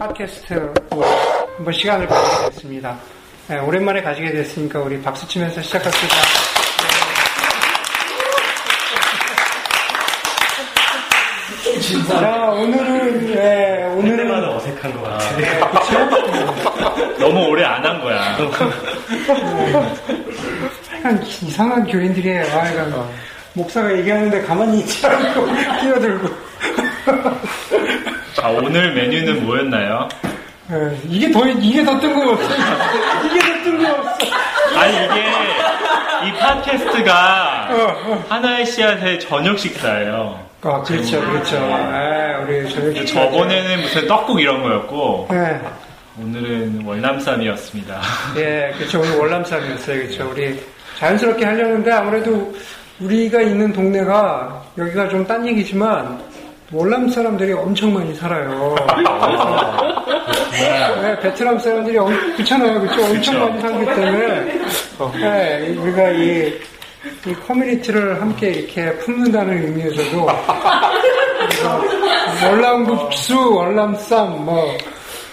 팟캐스트 한번 시간을 가지게 됐습니다. 네, 오랜만에 가지게 됐으니까 우리 박수 치면서 시작합시다. 자, 오늘은, 네, 오늘은. 때마다 어색한 것 같아. 너무 오래 안 한 거야. 약간 이상한 교인들이에요. 아, 이거 목사가 얘기하는데 가만히 있지 않고 끼어들고. 자, 오늘 메뉴는 뭐였나요? 예, 이게 더, 이게 더 뜬금없어. 이게 더 뜬금없어. 아니, 이게, 이 팟캐스트가 하나의 씨앗의 저녁 식사예요. 아, 그렇죠, 그렇죠. 예, 우리 저녁 식사. 저번에는 무슨 떡국 이런 거였고, 예, 오늘은 월남쌈이었습니다. 예, 그렇죠. 오늘 월남쌈이었어요. 그렇죠. 우리 자연스럽게 하려는데 아무래도 우리가 있는 동네가 여기가 좀 딴 얘기지만 월남 사람들이 엄청 많이 살아요. 네, 베트남 사람들이 엄, 그렇잖아요. 그렇죠. 엄청 그쵸. 많이 살기 때문에 네, 우리가 이, 이 커뮤니티를 함께 이렇게 품는다는 의미에서도 월남국수, 월남쌈, 뭐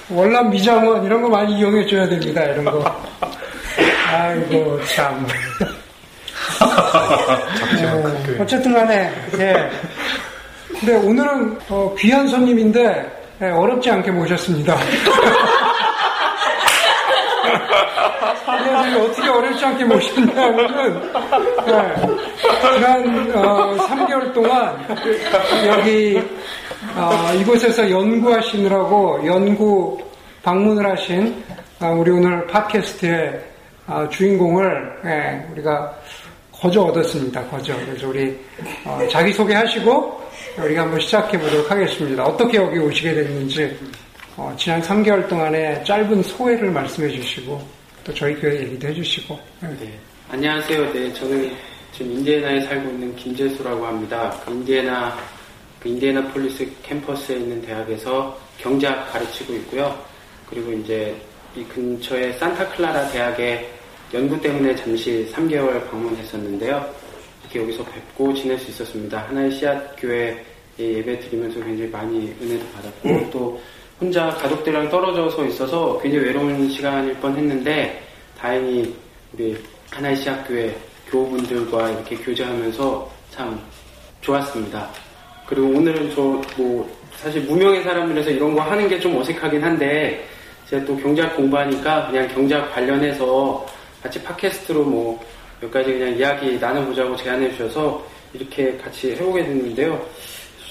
월남 미장원 이런 거 많이 이용해 줘야 됩니다. 이런 거. 아이고 참. 예, 어쨌든 간에 예. 근데 오늘은 어, 귀한 손님인데 예, 어렵지 않게 모셨습니다. 그래서 어떻게 어렵지 않게 모셨냐면은 예, 지난 어, 3개월 동안 여기 어, 이곳에서 연구하시느라고 연구 방문을 하신 아, 우리 오늘 팟캐스트의 아, 주인공을 예, 우리가 거저 얻었습니다. 거저. 그래서 우리 어, 자기 소개하시고 우리가 한번 시작해 보도록 하겠습니다. 어떻게 여기 오시게 됐는지 어, 지난 3개월 동안의 짧은 소회를 말씀해 주시고 또 저희 교회 얘기도 해주시고 예. 네. 안녕하세요. 네, 저는 지금 인디애나에 살고 있는 김재수라고 합니다. 그 인디애나, 그 인디애나 폴리스 캠퍼스에 있는 대학에서 경제학 가르치고 있고요. 그리고 이제 이 근처에 산타클라라 대학에 연구 때문에 잠시 3개월 방문했었는데요. 이렇게 여기서 뵙고 지낼 수 있었습니다. 하나의 씨앗 교회에 예배 드리면서 굉장히 많이 은혜도 받았고 또 혼자 가족들이랑 떨어져서 있어서 굉장히 외로운 시간일 뻔했는데 다행히 우리 하나의 씨앗 교회 교우분들과 이렇게 교제하면서 참 좋았습니다. 그리고 오늘은 저 뭐 사실 무명의 사람이라서 이런 거 하는 게 좀 어색하긴 한데 제가 또 경제학 공부하니까 그냥 경제학 관련해서 같이 팟캐스트로 뭐 몇 가지 그냥 이야기 나눠보자고 제안해 주셔서 이렇게 같이 해보게 됐는데요.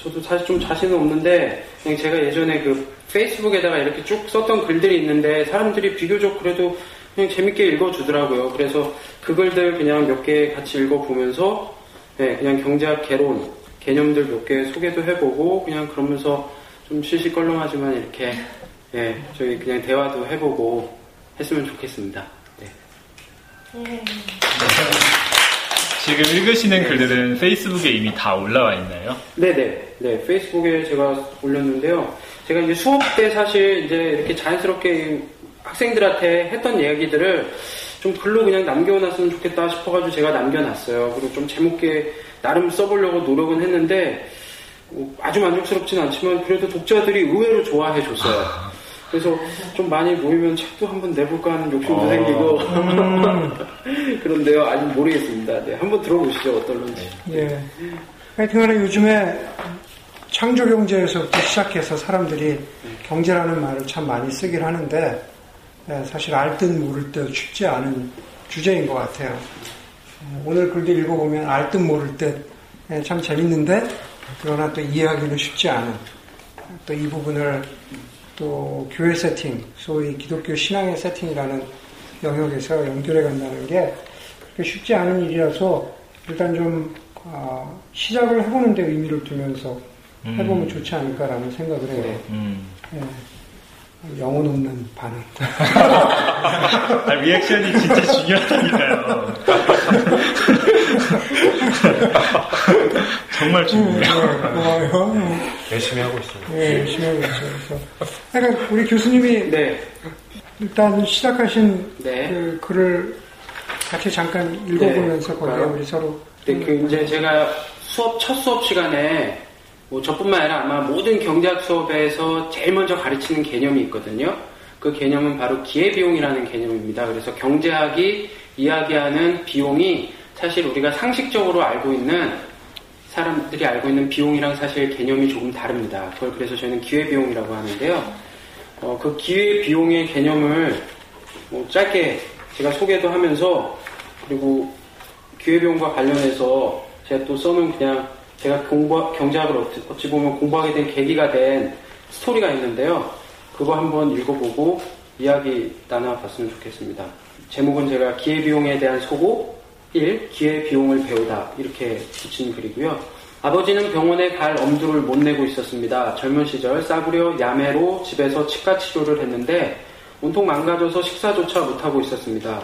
저도 사실 좀 자신은 없는데 그냥 제가 예전에 그 페이스북에다가 이렇게 쭉 썼던 글들이 있는데 사람들이 비교적 그래도 그냥 재밌게 읽어주더라고요. 그래서 그 글들 그냥 몇 개 같이 읽어보면서 네, 그냥 경제학 개론 개념들 몇 개 소개도 해보고 그냥 그러면서 좀 시시껄렁하지만 이렇게 예, 저희 그냥 대화도 해보고 했으면 좋겠습니다. 네. 지금 읽으시는 글들은 페이스북에 이미 다 올라와 있나요? 네네. 네, 페이스북에 제가 올렸는데요. 제가 이제 수업 때 사실 이제 이렇게 자연스럽게 학생들한테 했던 이야기들을 좀 글로 그냥 남겨놨으면 좋겠다 싶어가지고 제가 남겨놨어요. 그리고 좀 제목게 나름 써보려고 노력은 했는데 뭐 아주 만족스럽진 않지만 그래도 독자들이 의외로 좋아해 줬어요. 그래서 좀 많이 모이면 책도 한번 내볼까 하는 욕심도 어. 생기고 그런데요 아직 모르겠습니다. 네, 한번 들어보시죠 어떨런지. 예. 하여튼간에 요즘에 창조 경제에서부터 시작해서 사람들이 경제라는 말을 참 많이 쓰긴 하는데 예, 사실 알듯 모를 듯 쉽지 않은 주제인 것 같아요. 어, 오늘 글도 읽어보면 알듯 모를 듯참 재밌는데 그러나 또 이해하기는 쉽지 않은 또 이 부분을 또 교회 세팅, 소위 기독교 신앙의 세팅이라는 영역에서 연결해 간다는 게 그렇게 쉽지 않은 일이라서 일단 좀 어, 시작을 해보는 데 의미를 두면서 해보면 음. 좋지 않을까라는 생각을 해요. 음. 예. 영혼 없는 반응. 아, 리액션이 진짜 중요하다니까요. 정말 중요해요. 예, 고마워요. 열심히 하고 있습니다. 예, 열심히 하고 있어요. 그래서 그러니까 우리 교수님이 네, 일단 시작하신 네. 그 글을 같이 잠깐 읽어보면서 네, 거기에? 우리 서로 네, 그 이제 제가 수업 첫 수업 시간에 뭐 저뿐만 아니라 아마 모든 경제학 수업에서 제일 먼저 가르치는 개념이 있거든요. 그 개념은 바로 기회비용이라는 개념입니다. 그래서 경제학이 이야기하는 비용이 사실 우리가 상식적으로 알고 있는 사람들이 알고 있는 비용이랑 사실 개념이 조금 다릅니다. 그걸 그래서 저희는 기회비용이라고 하는데요. 어, 그 기회비용의 개념을 뭐 짧게 제가 소개도 하면서 그리고 기회비용과 관련해서 제가 또 써놓은 그냥 제가 공부, 경제학을 어찌, 어찌 보면 공부하게 된 계기가 된 스토리가 있는데요. 그거 한번 읽어보고 이야기 나눠봤으면 좋겠습니다. 제목은 제가 기회비용에 대한 소고 1. 기회 비용을 배우다 이렇게 붙인 글이고요. 아버지는 병원에 갈 엄두를 못 내고 있었습니다. 젊은 시절 싸구려 야매로 집에서 치과 치료를 했는데 온통 망가져서 식사조차 못하고 있었습니다.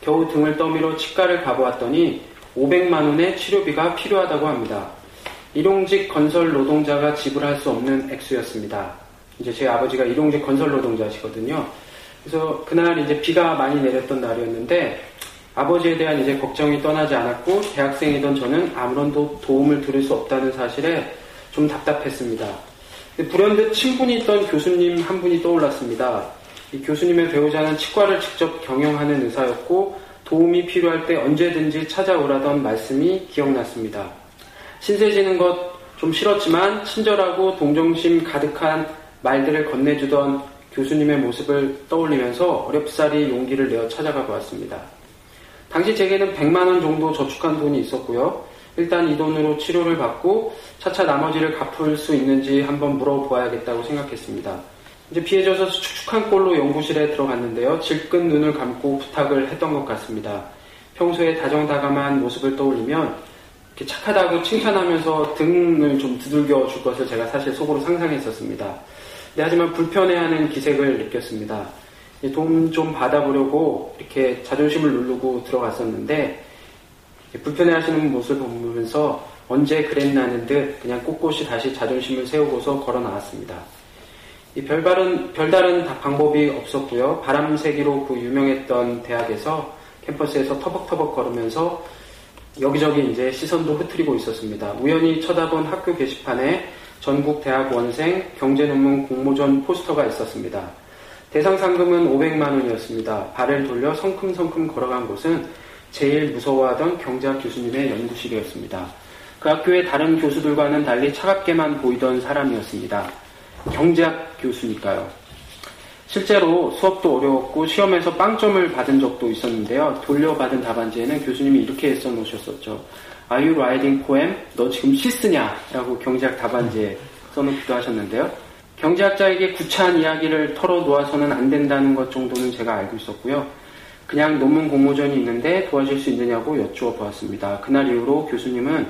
겨우 등을 떠밀어 치과를 가보았더니 500만 원의 치료비가 필요하다고 합니다. 일용직 건설 노동자가 지불할 수 없는 액수였습니다. 이제 제 아버지가 일용직 건설 노동자시거든요. 그래서 그날 이제 비가 많이 내렸던 날이었는데 아버지에 대한 이제 걱정이 떠나지 않았고 대학생이던 저는 아무런 도, 움을 들을 수 없다는 사실에 좀 답답했습니다. 불현듯 친분이 있던 교수님 한 분이 떠올랐습니다. 이 교수님의 배우자는 치과를 직접 경영하는 의사였고 도움이 필요할 때 언제든지 찾아오라던 말씀이 기억났습니다. 신세 지는 것 좀 싫었지만 친절하고 동정심 가득한 말들을 건네주던 교수님의 모습을 떠올리면서 어렵사리 용기를 내어 찾아가 보았습니다. 당시 제게는 100만 원 정도 저축한 돈이 있었고요. 일단 이 돈으로 치료를 받고 차차 나머지를 갚을 수 있는지 한번 물어보아야겠다고 생각했습니다. 이제 피해져서 축축한 꼴로 연구실에 들어갔는데요. 질끈 눈을 감고 부탁을 했던 것 같습니다. 평소에 다정다감한 모습을 떠올리면 이렇게 착하다고 칭찬하면서 등을 좀 두들겨 줄 것을 제가 사실 속으로 상상했었습니다. 네, 하지만 불편해하는 기색을 느꼈습니다. 도움 좀 받아보려고 이렇게 자존심을 누르고 들어갔었는데 불편해하시는 모습을 보면서 언제 그랬나는 듯 그냥 꼿꼿이 다시 자존심을 세우고서 걸어 나왔습니다. 별다른, 별다른 방법이 없었고요. 바람 세기로 그 유명했던 대학에서 캠퍼스에서 터벅터벅 걸으면서 여기저기 이제 시선도 흐트리고 있었습니다. 우연히 쳐다본 학교 게시판에 전국 대학 원생 경제 논문 공모전 포스터가 있었습니다. 대상 상금은 500만 원이었습니다. 발을 돌려 성큼성큼 걸어간 곳은 제일 무서워하던 경제학 교수님의 연구실이었습니다. 그 학교의 다른 교수들과는 달리 차갑게만 보이던 사람이었습니다. 경제학 교수니까요. 실제로 수업도 어려웠고 시험에서 빵점을 받은 적도 있었는데요. 돌려받은 답안지에는 교수님이 이렇게 써 놓으셨었죠. Are you writing poem? 너 지금 시 쓰냐? 라고 경제학 답안지에 써놓기도 하셨는데요. 경제학자에게 구차한 이야기를 털어놓아서는 안 된다는 것 정도는 제가 알고 있었고요. 그냥 논문 공모전이 있는데 도와줄 수 있느냐고 여쭈어 보았습니다. 그날 이후로 교수님은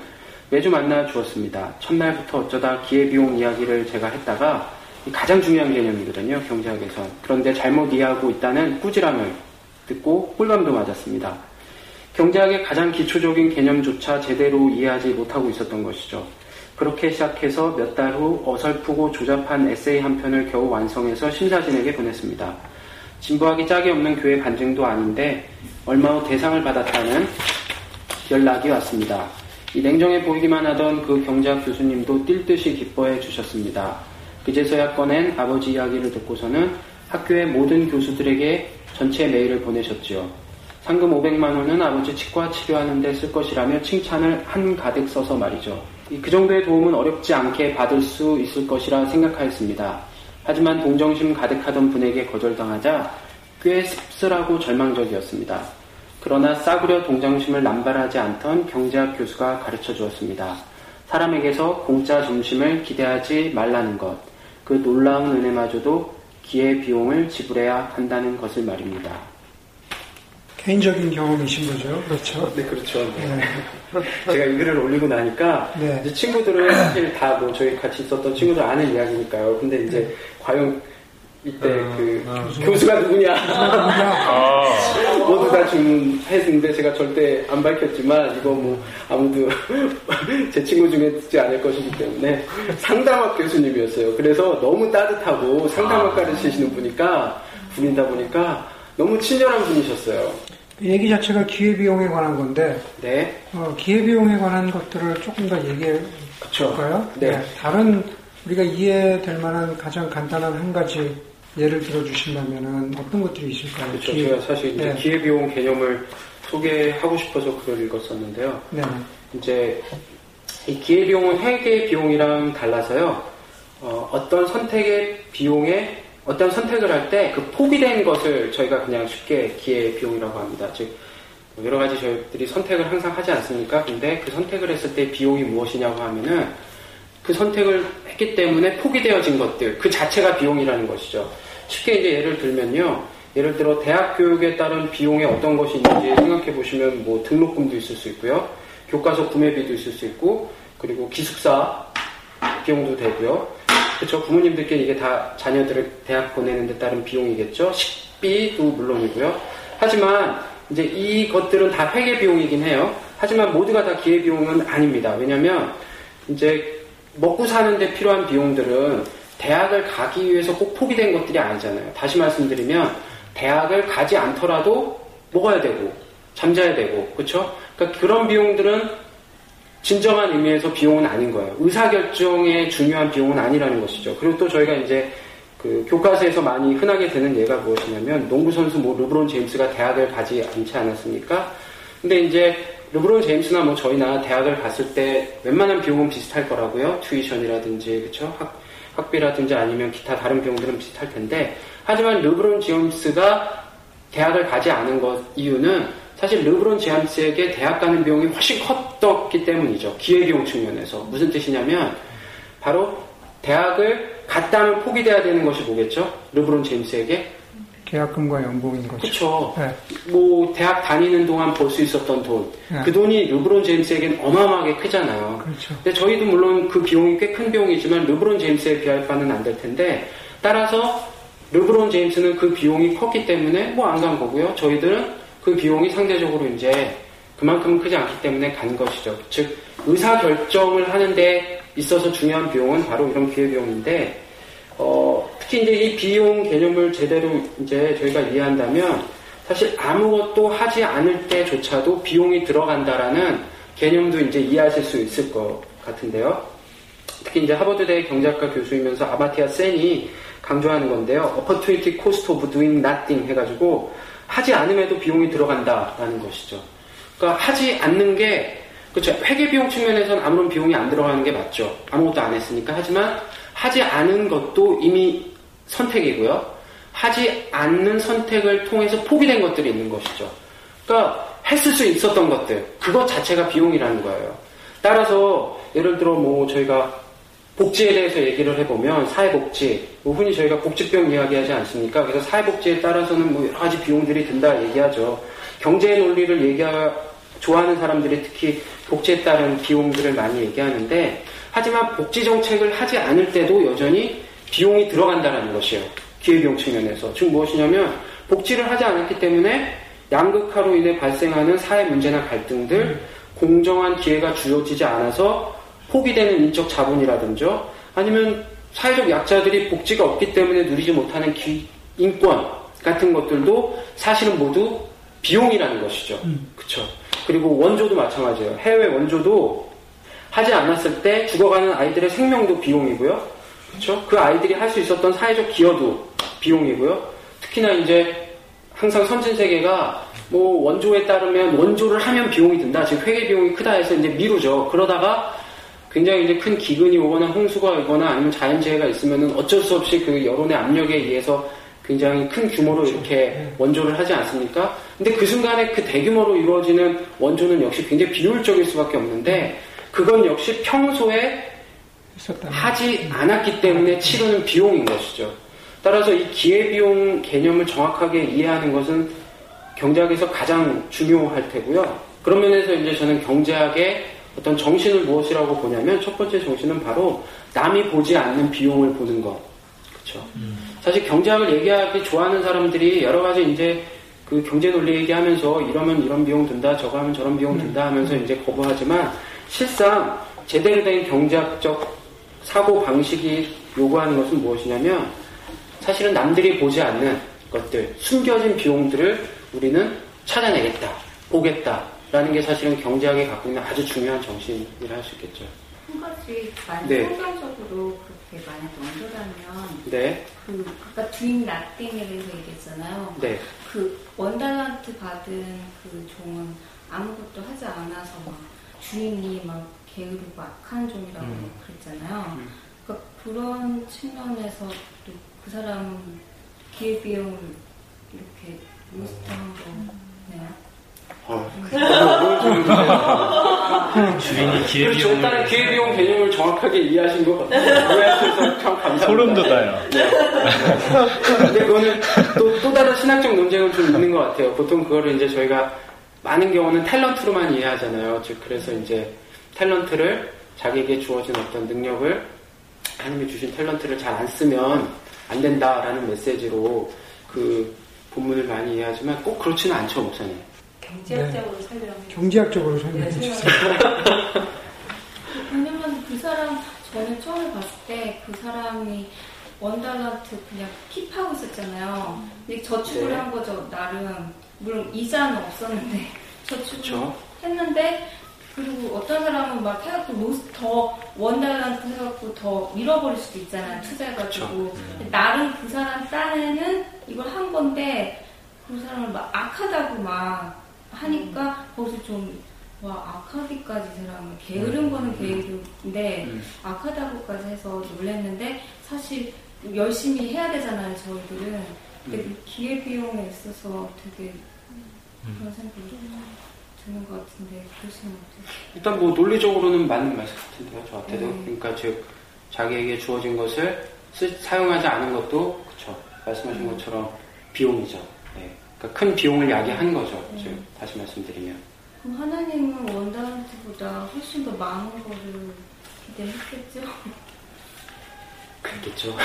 매주 만나 주었습니다. 첫날부터 어쩌다 기회비용 이야기를 제가 했다가 가장 중요한 개념이거든요. 경제학에서. 그런데 잘못 이해하고 있다는 꾸지람을 듣고 꿀밤도 맞았습니다. 경제학의 가장 기초적인 개념조차 제대로 이해하지 못하고 있었던 것이죠. 그렇게 시작해서 몇 달 후 어설프고 조잡한 에세이 한 편을 겨우 완성해서 심사진에게 보냈습니다. 진부하기 짝이 없는 교회 반증도 아닌데 얼마 후 대상을 받았다는 연락이 왔습니다. 이 냉정해 보이기만 하던 그 경제학 교수님도 뛸 듯이 기뻐해 주셨습니다. 그제서야 꺼낸 아버지 이야기를 듣고서는 학교의 모든 교수들에게 전체 메일을 보내셨지요. 상금 500만 원은 아버지 치과 치료하는 데 쓸 것이라며 칭찬을 한가득 써서 말이죠. 그 정도의 도움은 어렵지 않게 받을 수 있을 것이라 생각하였습니다. 하지만 동정심 가득하던 분에게 거절당하자 꽤 씁쓸하고 절망적이었습니다. 그러나 싸구려 동정심을 남발하지 않던 경제학 교수가 가르쳐 주었습니다. 사람에게서 공짜 점심을 기대하지 말라는 것, 그 놀라운 은혜마저도 기회 비용을 지불해야 한다는 것을 말입니다. 개인적인 경험이신 거죠, 그렇죠? 네, 그렇죠. 네. 제가 이 글을 올리고 나니까 네. 이제 친구들은 사실 다 뭐 저희 같이 있었던 친구들 아는 이야기니까요. 근데 이제 네. 과연 이때 어, 그 어, 교수가 누구냐 아. 모두 다 주문했는데 제가 절대 안 밝혔지만 이거 뭐 아무도 제 친구 중에 듣지 않을 것이기 때문에 상담학 교수님이었어요. 그래서 너무 따뜻하고 상담학 아. 가르치시는 분이니까 분이다 보니까 너무 친절한 분이셨어요. 얘기 자체가 기회비용에 관한 건데, 네. 어, 기회비용에 관한 것들을 조금 더 얘기해. 볼까요? 네. 다른 우리가 이해될 만한 가장 간단한 한 가지 예를 들어 주신다면은 어떤 것들이 있을까요? 그렇죠. 기회- 제가 사실 이제 네. 기회비용 개념을 소개하고 싶어서 글을 읽었었는데요. 네. 이제 이 기회비용은 회계 비용이랑 달라서요. 어, 떤 선택의 비용에 어떤 선택을 할 때 그 포기된 것을 저희가 그냥 쉽게 기회 비용이라고 합니다. 즉 여러 가지 저희들이 선택을 항상 하지 않습니까? 근데 그 선택을 했을 때 비용이 무엇이냐고 하면은 그 선택을 했기 때문에 포기되어진 것들 그 자체가 비용이라는 것이죠. 쉽게 이제 예를 들면요. 예를 들어 대학 교육에 따른 비용에 어떤 것이 있는지 생각해 보시면 뭐 등록금도 있을 수 있고요. 교과서 구매비도 있을 수 있고 그리고 기숙사 비용도 되고요. 그렇죠. 부모님들께 이게 다 자녀들을 대학 보내는 데 따른 비용이겠죠. 식비도 물론이고요. 하지만 이제 이것들은 다 회계 비용이긴 해요. 하지만 모두가 다 기회 비용은 아닙니다. 왜냐하면 이제 먹고 사는데 필요한 비용들은 대학을 가기 위해서 꼭 포기된 것들이 아니잖아요. 다시 말씀드리면 대학을 가지 않더라도 먹어야 되고 잠자야 되고 그렇죠? 그러니까 그런 비용들은 진정한 의미에서 비용은 아닌 거예요. 의사결정에 중요한 비용은 아니라는 것이죠. 그리고 또 저희가 이제 그 교과서에서 많이 흔하게 되는 예가 무엇이냐면 농구선수 뭐 르브론 제임스가 대학을 가지 않지 않았습니까? 근데 이제 르브론 제임스나 뭐 저희나 대학을 갔을 때 웬만한 비용은 비슷할 거라고요. 튜이션이라든지 그쵸? 학, 학비라든지 아니면 기타 다른 비용들은 비슷할 텐데 하지만 르브론 제임스가 대학을 가지 않은 것 이유는 사실 르브론 제임스에게 대학 가는 비용이 훨씬 컸었기 때문이죠. 기회비용 측면에서. 무슨 뜻이냐면 바로 대학을 갔다면 포기돼야 되는 것이 뭐겠죠? 르브론 제임스에게 계약금과 연봉인 거죠. 그렇죠. 네. 뭐 대학 다니는 동안 벌 수 있었던 돈, 네. 그 돈이 르브론 제임스에게는 어마어마하게 크잖아요. 그렇죠. 근데 저희도 물론 그 비용이 꽤 큰 비용이지만 르브론 제임스에 비할 바는 안 될 텐데 따라서 르브론 제임스는 그 비용이 컸기 때문에 뭐 안 간 거고요. 저희들은 그 비용이 상대적으로 이제 그만큼 크지 않기 때문에 간 것이죠. 즉 의사 결정을 하는데 있어서 중요한 비용은 바로 이런 기회 비용인데 어, 특히 이제 이 비용 개념을 제대로 이제 저희가 이해한다면 사실 아무것도 하지 않을 때조차도 비용이 들어간다라는 개념도 이제 이해하실 수 있을 것 같은데요. 특히 이제 하버드대 경제학과 교수이면서 아마티아 센이 강조하는 건데요. opportunity cost of doing nothing 해가지고 하지 않음에도 비용이 들어간다라는 것이죠. 그러니까 하지 않는 게 그렇죠. 회계 비용 측면에서는 아무런 비용이 안 들어가는 게 맞죠. 아무것도 안 했으니까. 하지만 하지 않은 것도 이미 선택이고요. 하지 않는 선택을 통해서 포기된 것들이 있는 것이죠. 그러니까 했을 수 있었던 것들, 그것 자체가 비용이라는 거예요. 따라서 예를 들어 뭐 저희가 복지에 대해서 얘기를 해보면 사회복지, 뭐 흔히 저희가 복지병 이야기하지 않습니까? 그래서 사회복지에 따라서는 뭐 여러 가지 비용들이 든다 얘기하죠. 경제의 논리를 얘기하 좋아하는 사람들이 특히 복지에 따른 비용들을 많이 얘기하는데 하지만 복지 정책을 하지 않을 때도 여전히 비용이 들어간다는 것이에요. 기회비용 측면에서. 즉 무엇이냐면 복지를 하지 않았기 때문에 양극화로 인해 발생하는 사회 문제나 갈등들, 공정한 기회가 주어지지 않아서 포기되는 인적 자본이라든지 아니면 사회적 약자들이 복지가 없기 때문에 누리지 못하는 기, 인권 같은 것들도 사실은 모두 비용이라는 것이죠. 그렇죠. 그리고 원조도 마찬가지예요. 해외 원조도 하지 않았을 때 죽어가는 아이들의 생명도 비용이고요. 그렇죠? 그 아이들이 할 수 있었던 사회적 기여도 비용이고요. 특히나 이제 항상 선진 세계가 뭐 원조에 따르면 원조를 하면 비용이 든다. 즉 회계 비용이 크다 해서 이제 미루죠. 그러다가 굉장히 이제 큰 기근이 오거나 홍수가 오거나 아니면 자연재해가 있으면은 어쩔 수 없이 그 여론의 압력에 의해서 굉장히 큰 규모로 이렇게 원조를 하지 않습니까? 근데 그 순간에 그 대규모로 이루어지는 원조는 역시 굉장히 비효율적일 수밖에 없는데 그건 역시 평소에 하지 않았기 때문에 치르는 비용인 것이죠. 따라서 이 기회비용 개념을 정확하게 이해하는 것은 경제학에서 가장 중요할 테고요. 그런 면에서 이제 저는 경제학의 어떤 정신을 무엇이라고 보냐면 첫 번째 정신은 바로 남이 보지 않는 비용을 보는 것. 그렇죠. 사실 경제학을 얘기하기 좋아하는 사람들이 여러 가지 이제 그 경제 논리 얘기하면서 이러면 이런 비용 든다, 저거 하면 저런 비용 든다 하면서 이제 거부하지만 실상 제대로 된 경제학적 사고 방식이 요구하는 것은 무엇이냐면 사실은 남들이 보지 않는 것들, 숨겨진 비용들을 우리는 찾아내겠다, 보겠다 라는 게 사실은 경제학이 갖고 있는 아주 중요한 정신이라 할 수 있겠죠. 한 가지 만약 네. 성경적으로 그렇게 만약 넘겨가면 네, 그 아까 주인 라땡에 대해서 얘기했잖아요. 네, 그 원달란트 받은 그 종은 아무것도 하지 않아서 막 주인이 막 게으르고 악한 종이라고 음. 그랬잖아요. 음. 그러니까 그런 측면에서 또 그 사람 기회비용을 이렇게 로스트한 거네요. 어, 질문이네요. 주인이. 기회비용을 일단은 기회비용 개념을 정확하게 이해하신 것 같아요. 이해하셔서 참 감사합니다. 소름 돋아요. 근데 그거는 또, 또 다른 신학적 논쟁은 좀 있는 것 같아요. 보통 그거를 이제 저희가 많은 경우는 탤런트로만 이해하잖아요. 즉, 그래서 이제 탤런트를 자기에게 주어진 어떤 능력을 하나님이 주신 탤런트를 잘 안 쓰면 안 된다라는 메시지로 그 본문을 많이 이해하지만 꼭 그렇지는 않죠, 목사님. 경제학적으로 설명해 경제학적으로 설명해 네, 주세요. 왜냐면 그 사람 저는 처음에 봤을 때 그 사람이 원달란트 그냥 킵하고 있었잖아요. 근데 저축을 네. 한 거죠 나름. 물론 이자는 없었는데 저축을 그쵸. 했는데 그리고 어떤 사람은 막 해갖고 로스 더 원달란트 해갖고 더 잃어버릴 수도 있잖아요. 투자해가지고. 근데 나름 그 사람 딴에는 이걸 한 건데 그 사람을 막 악하다고 막 하니까 거기서 좀 와 악하기까지 이 사람은 게으른 거는 게으른데 음. 악하다고까지 해서 놀랬는데 사실 열심히 해야 되잖아요 저희들은 근데 그 기회비용에 있어서 되게 그런 생각이 드는 것 같은데 그러시면 어떠세요? 일단 뭐 논리적으로는 맞는 말씀 같은데요, 저한테도. 음. 그러니까 즉 자기에게 주어진 것을 쓰- 사용하지 않은 것도 그쵸 말씀하신 음. 것처럼 비용이죠. 네. 그러니까 큰 비용을 야기한 거죠. 음. 즉 다시 말씀드리면. 그럼 하나님은 원달란트보다 훨씬 더 많은 거를 기대했겠죠? 그렇겠죠.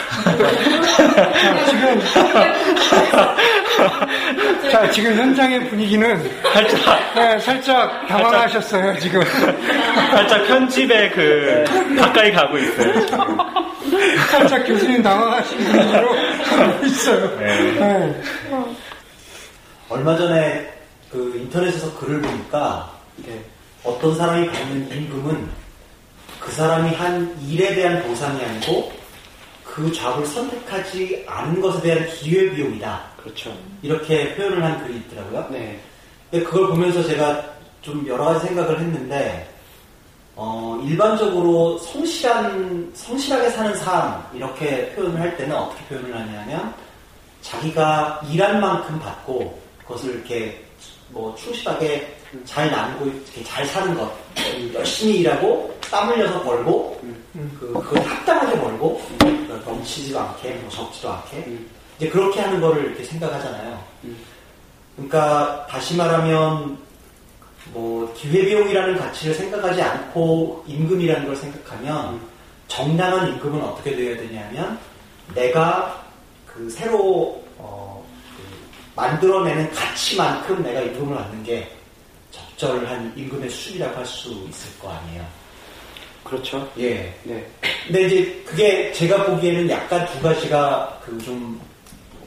자, 지금 현장의 분위기는 살짝, 네, 살짝 당황하셨어요, 지금. 살짝 편집에 그, 가까이 가고 있어요. 살짝 교수님 당황하신 분위기로 하고 있어요. 네. 네. 얼마 전에 그 인터넷에서 글을 보니까 네. 어떤 사람이 받는 임금은 그 사람이 한 일에 대한 보상이 아니고 그 잡을 선택하지 않은 것에 대한 기회비용이다. 그렇죠. 이렇게 표현을 한 글이 있더라고요. 네. 근데 그걸 보면서 제가 좀 여러 가지 생각을 했는데, 어, 일반적으로 성실한, 성실하게 사는 사람, 이렇게 표현을 할 때는 어떻게 표현을 하냐면, 자기가 일한 만큼 받고, 그 것을 이렇게 뭐 충실하게 잘 나누고, 이렇게 잘 사는 것, 열심히 일하고, 땀 흘려서 벌고, 그, 그걸 합당하게 벌고, 넘치지도 않게, 뭐 적지도 않게, 음. 이제 그렇게 하는 거를 이렇게 생각하잖아요. 음. 그러니까 다시 말하면 뭐 기회비용이라는 가치를 생각하지 않고 임금이라는 걸 생각하면 정당한 임금은 어떻게 되어야 되냐면 내가 그 새로 만들어내는 가치만큼 내가 임금을 받는 게 적절한 임금의 수준이라고 할 수 있을 거 아니에요. 그렇죠. 예. 네. 근데 이제 그게 제가 보기에는 약간 두 가지가 그 좀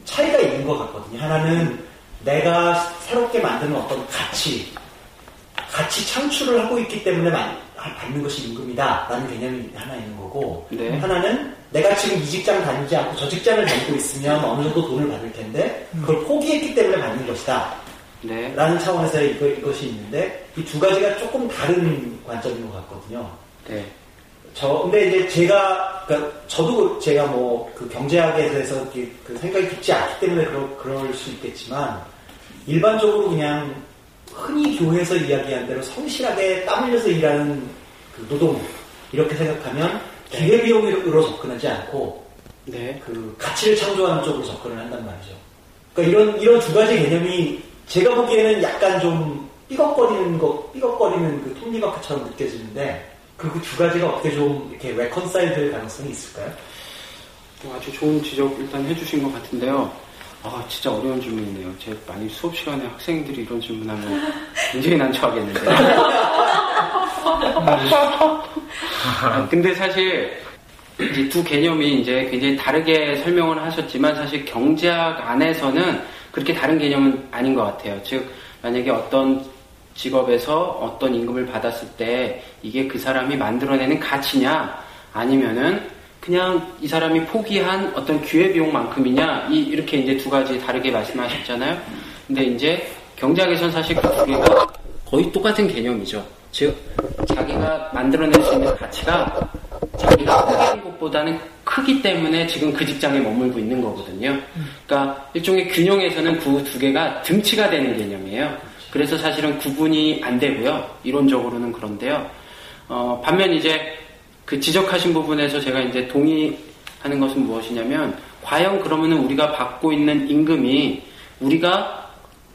차이가 있는 것 같거든요. 하나는 내가 새롭게 만드는 어떤 가치, 가치 창출을 하고 있기 때문에 만- 받는 것이 임금이다라는 개념이 하나 있는 거고, 네. 하나는 내가 지금 이 직장 다니지 않고 저 직장을 다니고 있으면 어느 정도 돈을 받을 텐데 그걸 포기했기 때문에 받는 것이다. 네. 라는 차원에서의 이거, 이것이 있는데 이 두 가지가 조금 다른 관점인 것 같거든요. 네. 저 근데 이제 제가 그러니까 저도 제가 뭐 그 경제학에 대해서 그 생각이 깊지 않기 때문에 그럴, 그럴 수 있겠지만 일반적으로 그냥 흔히 교회에서 이야기한 대로 성실하게 땀 흘려서 일하는 그 노동 이렇게 생각하면 기회비용으로 접근하지 않고 네. 그 가치를 창조하는 쪽으로 접근을 한단 말이죠. 그러니까 이런 이런 두 가지 개념이 제가 보기에는 약간 좀 삐걱거리는 거 삐걱거리는 그 톱니바크처럼 느껴지는데 그 두 가지가 어떻게 좀 이렇게 레컨사일 될 가능성이 있을까요? 뭐 아주 좋은 지적 일단 해주신 것 같은데요. 아, 진짜 어려운 질문이네요. 제 많이 수업 시간에 학생들이 이런 질문하면 굉장히 난처하겠는데. 아, 근데 사실 이제 두 개념이 이제 굉장히 다르게 설명을 하셨지만 사실 경제학 안에서는 그렇게 다른 개념은 아닌 것 같아요. 즉, 만약에 어떤 직업에서 어떤 임금을 받았을 때 이게 그 사람이 만들어내는 가치냐 아니면은 그냥 이 사람이 포기한 어떤 기회비용만큼이냐 이 이렇게 이제 두 가지 다르게 말씀하셨잖아요. 근데 이제 경제학에서는 사실 그 두 개가 거의 똑같은 개념이죠. 즉 자기가 만들어낼 수 있는 가치가 자기가 포기한 것보다는 크기 때문에 지금 그 직장에 머물고 있는 거거든요. 그러니까 일종의 균형에서는 그 두 개가 등치가 되는 개념이에요. 그래서 사실은 구분이 안 되고요. 이론적으로는 그런데요. 어, 반면 이제 그 지적하신 부분에서 제가 이제 동의하는 것은 무엇이냐면 과연 그러면은 우리가 받고 있는 임금이 우리가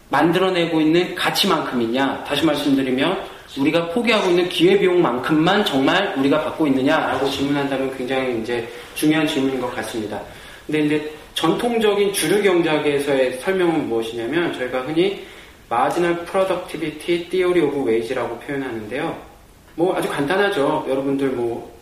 만들어내고 있는 가치만큼이냐 다시 말씀드리면 우리가 포기하고 있는 기회비용만큼만 정말 우리가 받고 있느냐라고 질문한다면 굉장히 이제 중요한 질문인 것 같습니다. 근데 이제 전통적인 주류 경제학에서의 설명은 무엇이냐면 저희가 흔히 marginal productivity theory of wage라고 표현하는데요. 뭐 아주 간단하죠. 여러분들 뭐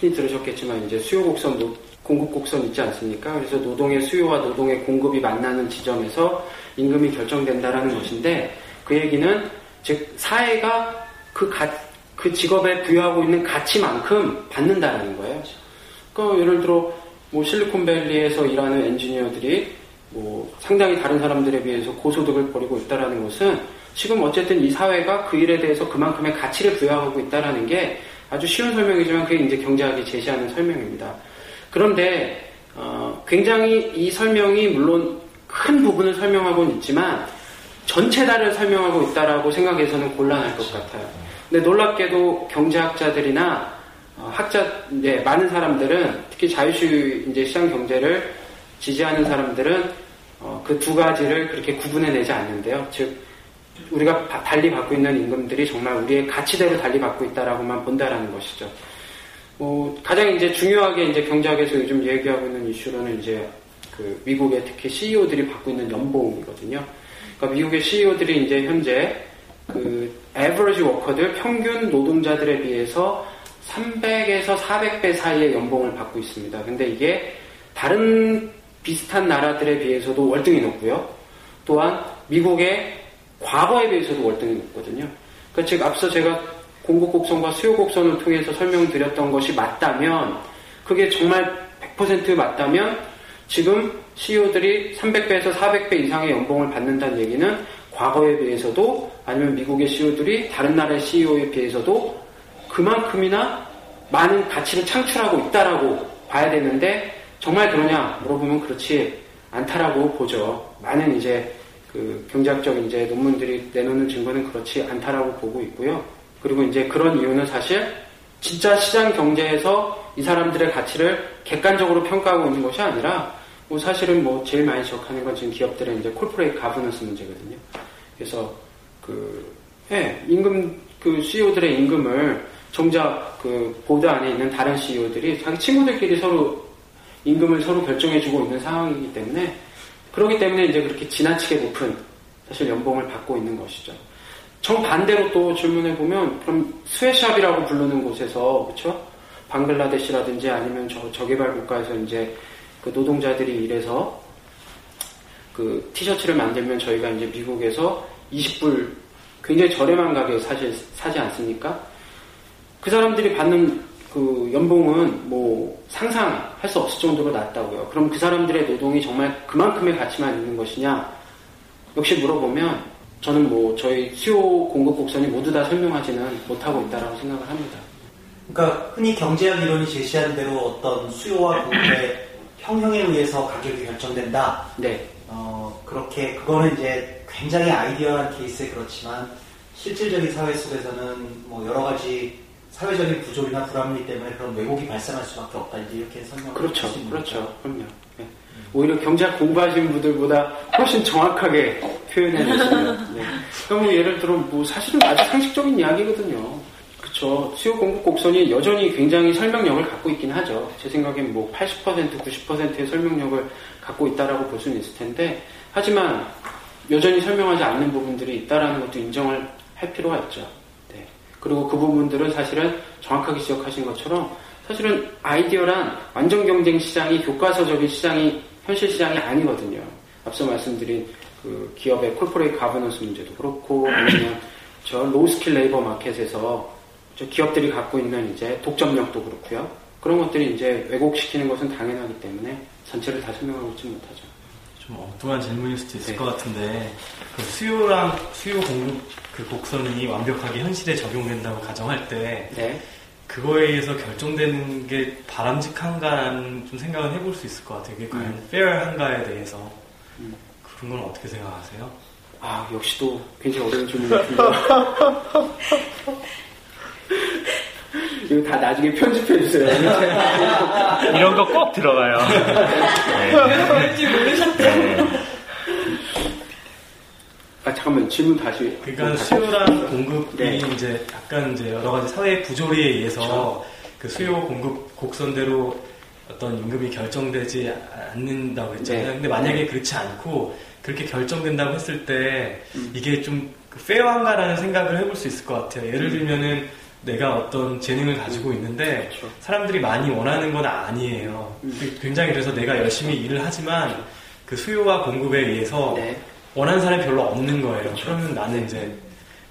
흔히 들으셨겠지만 이제 수요 곡선, 공급 곡선 있지 않습니까? 그래서 노동의 수요와 노동의 공급이 만나는 지점에서 임금이 결정된다라는 것인데 그 얘기는 즉 사회가 그, 가, 그 직업에 부여하고 있는 가치만큼 받는다라는 거예요. 그러니까 예를 들어 뭐 실리콘밸리에서 일하는 엔지니어들이 뭐 상당히 다른 사람들에 비해서 고소득을 벌이고 있다라는 것은 지금 어쨌든 이 사회가 그 일에 대해서 그만큼의 가치를 부여하고 있다라는 게 아주 쉬운 설명이지만 그게 이제 경제학이 제시하는 설명입니다. 그런데 어, 굉장히 이 설명이 물론 큰 부분을 설명하고는 있지만 전체 다를 설명하고 있다라고 생각해서는 곤란할 것 같아요. 근데 놀랍게도 경제학자들이나 어, 학자 이제 많은 사람들은 특히 자유주의 이제 시장 경제를 지지하는 사람들은 어, 그 두 가지를 그렇게 구분해내지 않는데요. 즉 우리가 달리 받고 있는 임금들이 정말 우리의 가치대로 달리 받고 있다라고만 본다라는 것이죠. 뭐 가장 이제 중요하게 이제 경제학에서 요즘 얘기하고 있는 이슈로는 이제 그 미국의 특히 CEO들이 받고 있는 연봉이거든요. 그러니까 미국의 CEO들이 이제 현재 그 average 워커들 평균 노동자들에 비해서 300에서 400배 사이의 연봉을 받고 있습니다. 근데 이게 다른 비슷한 나라들에 비해서도 월등히 높고요. 또한 미국의 과거에 비해서도 월등히 높거든요. 그러니까 즉 앞서 제가 공급 곡선과 수요 곡선을 통해서 설명드렸던 것이 맞다면 그게 정말 100% 맞다면 지금 CEO들이 300배에서 400배 이상의 연봉을 받는다는 얘기는 과거에 비해서도 아니면 미국의 CEO들이 다른 나라의 CEO에 비해서도 그만큼이나 많은 가치를 창출하고 있다라고 봐야 되는데 정말 그러냐 물어보면 그렇지 않다라고 보죠. 많은 이제 그 경제학적인 이제 논문들이 내놓는 증거는 그렇지 않다라고 보고 있고요. 그리고 이제 그런 이유는 사실 진짜 시장 경제에서 이 사람들의 가치를 객관적으로 평가하고 있는 것이 아니라 뭐 사실은 뭐 제일 많이 지적하는 건 지금 기업들의 이제 콜포레이트 가버넌스 문제거든요. 그래서 그 예, 임금 그 CEO들의 임금을 정작 그 보드 안에 있는 다른 CEO들이 자기 친구들끼리 서로 임금을 서로 결정해주고 있는 상황이기 때문에 그렇기 때문에 이제 그렇게 지나치게 높은 사실 연봉을 받고 있는 것이죠. 정반대로 또 질문해 보면 그럼 스웨샵이라고 부르는 곳에서 그렇죠? 방글라데시라든지 아니면 저 저개발 국가에서 이제 그 노동자들이 일해서 그 티셔츠를 만들면 저희가 이제 미국에서 20불 굉장히 저렴한 가격에 사실 사지 않습니까? 그 사람들이 받는 그 연봉은 뭐 상상할 수 없을 정도로 낮다고요. 그럼 그 사람들의 노동이 정말 그만큼의 가치만 있는 것이냐? 역시 물어보면 저는 뭐 저희 수요 공급 곡선이 모두 다 설명하지는 못하고 있다라고 생각을 합니다. 그러니까 흔히 경제학 이론이 제시한 대로 어떤 수요와 공급의 형형에 의해서 가격이 결정된다. 네. 어, 그렇게 그거는 이제 굉장히 아이디어한 케이스에 그렇지만 실질적인 사회 속에서는 뭐 여러 가지 사회적인 부조리나 불합리 때문에 그런 왜곡이 발생할 수밖에 없다 이렇게 설명을 그렇죠, 할수 있는 그렇죠. 그럼요. 네. 오히려 경제학 공부하신 분들보다 훨씬 정확하게 표현해냈어요. 네. 그러니까 뭐 예를 들어 뭐 사실은 아주 상식적인 이야기거든요. 그렇죠. 수요 공급 곡선이 여전히 굉장히 설명력을 갖고 있긴 하죠. 제 생각엔 뭐 80%, 90%의 설명력을 갖고 있다라고 볼 수는 있을 텐데 하지만 여전히 설명하지 않는 부분들이 있다라는 것도 인정을 할 필요가 있죠. 네. 그리고 그 부분들은 사실은 정확하게 지적하신 것처럼 사실은 ideal한 완전 경쟁 시장이 교과서적인 시장이 현실 시장이 아니거든요. 앞서 말씀드린 그 기업의 corporate governance 문제도 그렇고 아니면 저 low skill labor market에서 저 기업들이 갖고 있는 이제 독점력도 그렇고요. 그런 것들이 이제 왜곡시키는 것은 당연하기 때문에 전체를 다 설명하고 있지 못하죠. 좀 엉뚱한 질문일 수도 있을 네. 것 같은데 그 수요랑 수요 공급 그 곡선이 완벽하게 현실에 적용된다고 가정할 때 네. 그거에 의해서 결정되는 게 바람직한가라는 좀 생각을 해볼 수 있을 것 같아요. 이게 과연 음. 페어한가에 대해서 음. 그런 건 어떻게 생각하세요? 아, 역시도 굉장히 어려운 질문 같은데요. 이거 다 나중에 편집해주세요. 이런 거 꼭 들어가요. 네. 네. 아, 잠깐만, 질문 다시. 그러니까 수요랑 공급이 네. 이제 약간 이제 여러 가지 사회 부조리에 의해서 그렇죠. 그 수요 공급 곡선대로 어떤 임금이 결정되지 않는다고 했잖아요. 네. 근데 만약에 그렇지 않고 그렇게 결정된다고 했을 때 음. 이게 좀그 페어한가라는 생각을 해볼 수 있을 것 같아요. 예를 들면은 내가 어떤 재능을 가지고 있는데 그렇죠. 사람들이 많이 원하는 건 아니에요. 음. 굉장히 그래서 내가 열심히 일을 하지만 그 수요와 공급에 의해서 네, 원하는 사람이 별로 없는 거예요. 그렇죠. 그러면 나는 이제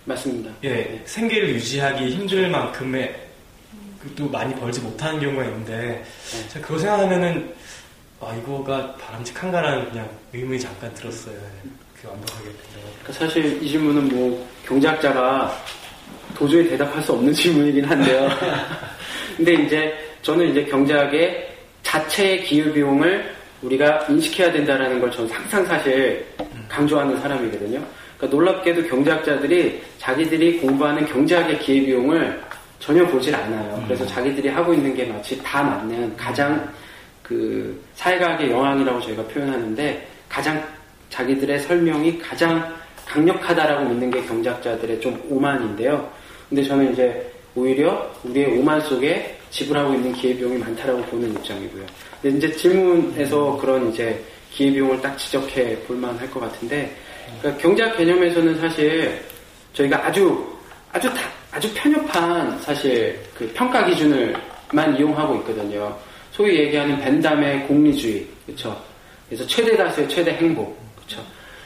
맞습니다. 예, 생계를 유지하기 힘들 만큼의 그또 많이 벌지 못하는 경우가 있는데 네. 제가 그거 생각하면은 아 이거가 바람직한가라는 그냥 의문이 잠깐 들었어요. 예. 그게 완벽하게. 그러니까 사실 이 질문은 뭐 경제학자가 도저히 대답할 수 없는 질문이긴 한데요. 근데 이제 저는 이제 경제학의 자체의 기회비용을 우리가 인식해야 된다라는 걸 저는 항상 사실 강조하는 사람이거든요. 그러니까 놀랍게도 경제학자들이 자기들이 공부하는 경제학의 기회 비용을 전혀 보질 않아요. 그래서 자기들이 하고 있는 게 마치 다 맞는 가장 그 사회과학의 영향이라고 저희가 표현하는데 가장 자기들의 설명이 가장 강력하다라고 믿는 게 경제학자들의 좀 오만인데요. 근데 저는 이제 오히려 우리의 오만 속에 지불하고 있는 기회비용이 많다라고 보는 입장이고요. 근데 이제 질문에서 그런 이제 기회비용을 딱 지적해 볼 만할 것 같은데, 그러니까 경제학 개념에서는 사실 저희가 아주 아주 다, 아주 편협한 사실 그 평가 기준을만 이용하고 있거든요. 소위 얘기하는 벤담의 공리주의, 그렇죠? 그래서 최대 다수의 최대 행복, 그렇죠?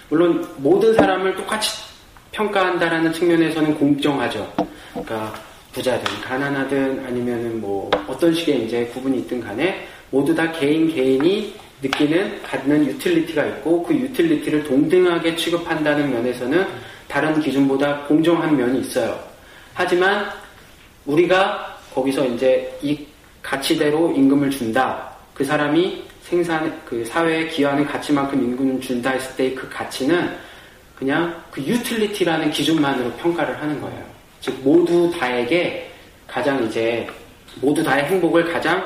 물론 모든 사람을 똑같이 평가한다라는 측면에서는 공정하죠. 그러니까 부자든 가난하든 아니면은 뭐 어떤 식의 이제 구분이 있든 간에 모두 다 개인 개인이 느끼는 갖는 utility가 있고 그 utility를 동등하게 취급한다는 면에서는 다른 기준보다 공정한 면이 있어요. 하지만 우리가 거기서 이제 이 가치대로 임금을 준다. 그 사람이 생산, 그 사회에 기여하는 가치만큼 임금을 준다 했을 때 그 가치는 그냥 그 utility라는 기준만으로 평가를 하는 거예요. 즉, 모두 다에게 가장 이제, 모두 다의 행복을 가장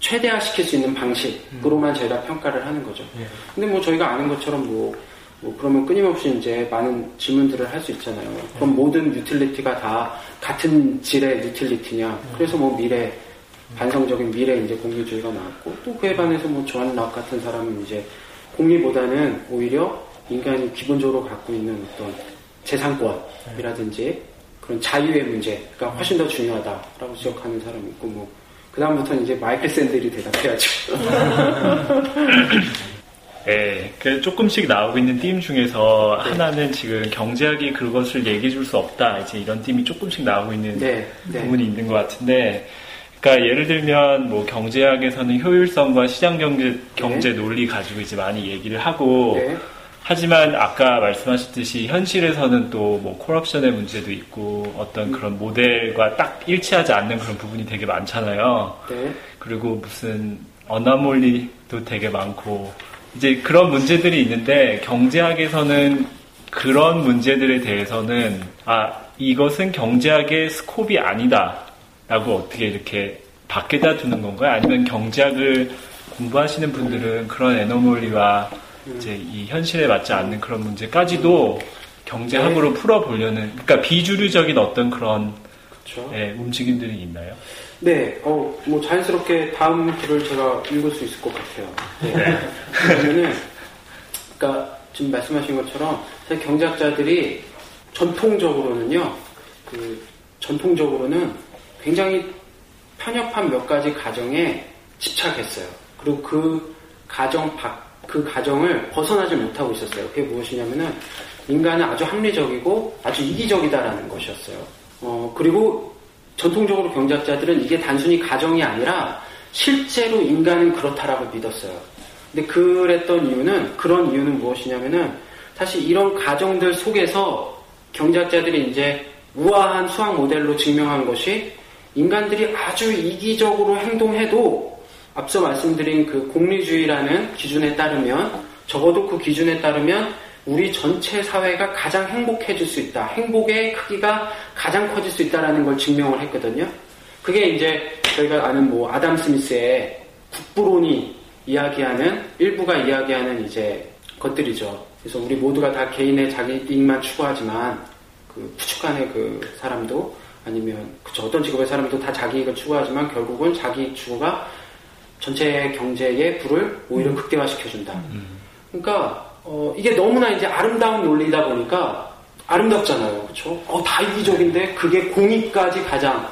최대화시킬 수 있는 방식으로만 저희가 평가를 하는 거죠. 예. 근데 뭐 저희가 아는 것처럼 뭐, 뭐 그러면 끊임없이 이제 많은 질문들을 할 수 있잖아요. 그럼 모든 utility가 다 같은 질의 utility냐? 그래서 뭐 밀의 반성적인 밀의 이제 공리주의가 나왔고 또 그에 반해서 뭐 존 롤스 같은 사람은 이제 공리보다는 오히려 인간이 기본적으로 갖고 있는 어떤 재산권이라든지 그런 자유의 문제가 훨씬 더 중요하다라고 지적하는 사람이 있고 뭐 그다음부터는 이제 마이클 샌들이 대답해야죠. 네, 그 조금씩 나오고 있는 띠임 중에서 하나는 지금 경제학이 그것을 얘기해 줄 수 없다. 이제 이런 띠임이 조금씩 나오고 있는 네, 네. 부분이 있는 것 같은데, 그러니까 예를 들면 뭐 경제학에서는 효율성과 시장 경제 경제 논리 가지고 이제 많이 얘기를 하고, 네. 하지만 아까 말씀하셨듯이 현실에서는 또 뭐 콜옵션의 문제도 있고 어떤 그런 모델과 딱 일치하지 않는 그런 부분이 되게 많잖아요. 네. 그리고 무슨 어나몰리도 되게 많고 이제 그런 문제들이 있는데 경제학에서는 그런 문제들에 대해서는 아 이것은 경제학의 스콥이 아니다라고 어떻게 이렇게 밖에다 두는 건가요? 아니면 경제학을 공부하시는 분들은 그런 에너몰리와 이제 이 현실에 맞지 않는 그런 문제까지도 경제학으로 풀어보려는 그러니까 비주류적인 어떤 그런 그렇죠. 예, 움직임들이 있나요? 네, 어, 뭐 자연스럽게 다음 글을 제가 읽을 수 있을 것 같아요. 네. 그러면은, 그러니까 지금 말씀하신 것처럼 사실 경제학자들이 전통적으로는요, 그 전통적으로는 굉장히 편협한 몇 가지 가정에 집착했어요. 그리고 그 가정 밖, 그 가정을 벗어나지 못하고 있었어요. 그게 무엇이냐면은 인간은 아주 합리적이고 아주 이기적이다라는 것이었어요. 어, 그리고 전통적으로 경제학자들은 이게 단순히 가정이 아니라 실제로 인간은 그렇다라고 믿었어요. 근데 그랬던 이유는 그런 이유는 무엇이냐면은 사실 이런 가정들 속에서 경제학자들이 이제 우아한 수학 모델로 증명한 것이 인간들이 아주 이기적으로 행동해도 앞서 말씀드린 그 공리주의라는 기준에 따르면 적어도 그 기준에 따르면 우리 전체 사회가 가장 행복해질 수 있다. 행복의 크기가 가장 커질 수 있다라는 걸 증명을 했거든요. 그게 이제 저희가 아는 뭐 아담 스미스의 국부론이 이야기하는 일부가 이야기하는 이제 것들이죠. 그래서 우리 모두가 다 개인의 자기 이익만 추구하지만 그 부축간의 그 사람도 아니면 그쵸 어떤 직업의 사람도 다 자기 이익을 추구하지만 결국은 자기 추구가 전체 경제의 불을 오히려 극대화시켜준다. 그러니까 어, 이게 너무나 이제 아름다운 논리다 보니까 아름답잖아요. 그쵸 어, 다 이기적인데 그게 공익까지 가장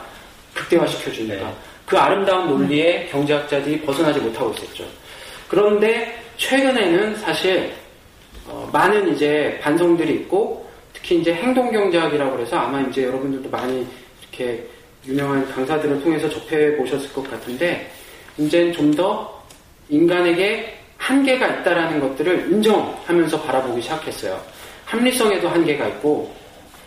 극대화시켜주니까 네. 그 아름다운 논리에 경제학자들이 벗어나지 못하고 있었죠. 그런데 최근에는 사실 어, 많은 이제 반성들이 있고 특히 이제 행동 경제학이라고 해서 아마 이제 여러분들도 많이 이렇게 유명한 강사들을 통해서 접해 보셨을 것 같은데 이제는 좀 더 인간에게 한계가 있다라는 것들을 인정하면서 바라보기 시작했어요. 합리성에도 한계가 있고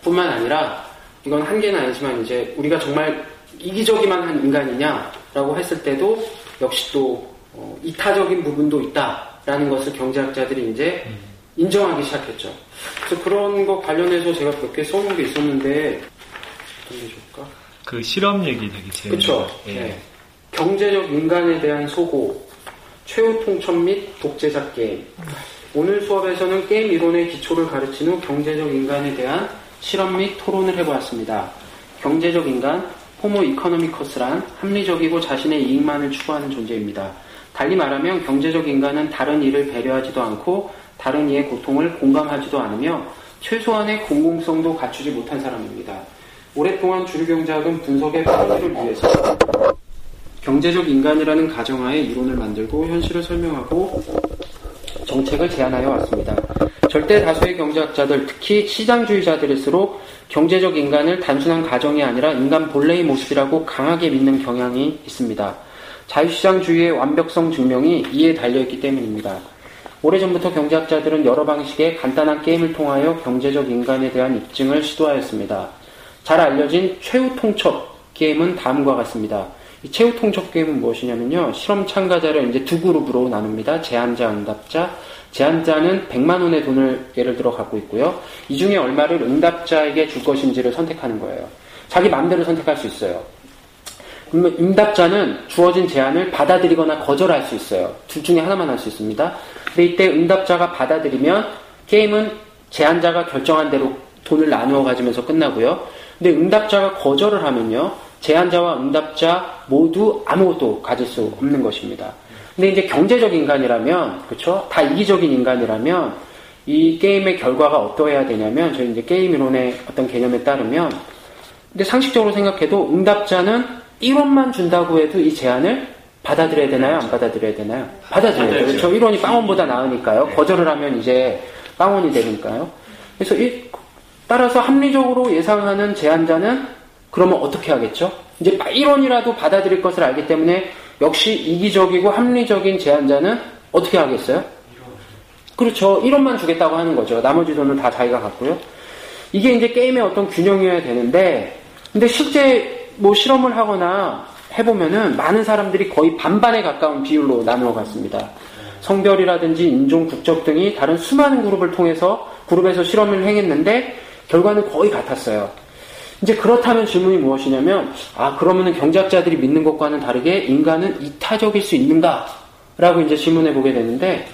뿐만 아니라 이건 한계는 아니지만 이제 우리가 정말 이기적이만 한 인간이냐라고 했을 때도 역시 또 어, 이타적인 부분도 있다라는 것을 경제학자들이 이제 인정하기 시작했죠. 그래서 그런 거 관련해서 제가 몇 개 써놓은 게 있었는데 어떤 게 좋을까? 그 실험 얘기 되게 재밌는 그렇죠. 것. 예. 네. 경제적 인간에 대한 소고, 최후 통첩 및 독재자 게임. 오늘 수업에서는 게임 이론의 기초를 가르친 후 경제적 인간에 대한 실험 및 토론을 해보았습니다. 경제적 인간, 호모 이코노미커스란 합리적이고 자신의 이익만을 추구하는 존재입니다. 달리 말하면 경제적 인간은 다른 이를 배려하지도 않고 다른 이의 고통을 공감하지도 않으며 최소한의 공공성도 갖추지 못한 사람입니다. 오랫동안 주류 경제학은 분석의 편의를 위해서 경제적 인간이라는 가정하에 이론을 만들고 현실을 설명하고 정책을 제안하여 왔습니다. 절대 다수의 경제학자들, 특히 시장주의자들일수록 경제적 인간을 단순한 가정이 아니라 인간 본래의 모습이라고 강하게 믿는 경향이 있습니다. 자유시장주의의 완벽성 증명이 이에 달려있기 때문입니다. 오래전부터 경제학자들은 여러 방식의 간단한 게임을 통하여 경제적 인간에 대한 입증을 시도하였습니다. 잘 알려진 최후 통첩 게임은 다음과 같습니다. 이 최후 통첩 게임은 무엇이냐면요. 실험 참가자를 이제 두 그룹으로 나눕니다. 제한자, 응답자. 제한자는 100만 원의 돈을 예를 들어 갖고 있고요. 이 중에 얼마를 응답자에게 줄 것인지를 선택하는 거예요. 자기 마음대로 선택할 수 있어요. 응답자는 주어진 제안을 받아들이거나 거절할 수 있어요. 둘 중에 하나만 할 수 있습니다. 근데 이때 응답자가 받아들이면 게임은 제안자가 결정한 대로 돈을 나누어 가지면서 끝나고요. 근데 응답자가 거절을 하면요. 제안자와 응답자 모두 아무것도 가질 수 없는 것입니다. 근데 이제 경제적 인간이라면, 그쵸? 다 이기적인 인간이라면, 이 게임의 결과가 어떠해야 되냐면, 저희 이제 게임 이론의 어떤 개념에 따르면, 근데 상식적으로 생각해도 응답자는 1원만 준다고 해도 이 제안을 받아들여야 되나요? 안 받아들여야 되나요? 받아들여야죠. 그렇죠. 1원이 빵원보다 나으니까요. 거절을 하면 이제 빵원이 되니까요. 그래서 이, 따라서 합리적으로 예상하는 제안자는 그러면 어떻게 하겠죠? 이제 1원이라도 받아들일 것을 알기 때문에 역시 이기적이고 합리적인 제안자는 어떻게 하겠어요? 그렇죠. 1원만 주겠다고 하는 거죠. 나머지 돈은 다 자기가 갖고요. 이게 이제 게임의 어떤 균형이어야 되는데, 근데 실제 뭐 실험을 하거나 해보면은 많은 사람들이 거의 반반에 가까운 비율로 나누어 갔습니다. 성별이라든지 인종, 국적 등이 다른 수많은 그룹을 통해서 그룹에서 실험을 행했는데 결과는 거의 같았어요. 이제 그렇다면 질문이 무엇이냐면, 아, 그러면은 경제학자들이 믿는 것과는 다르게 인간은 이타적일 수 있는가? 라고 이제 질문해 보게 되는데,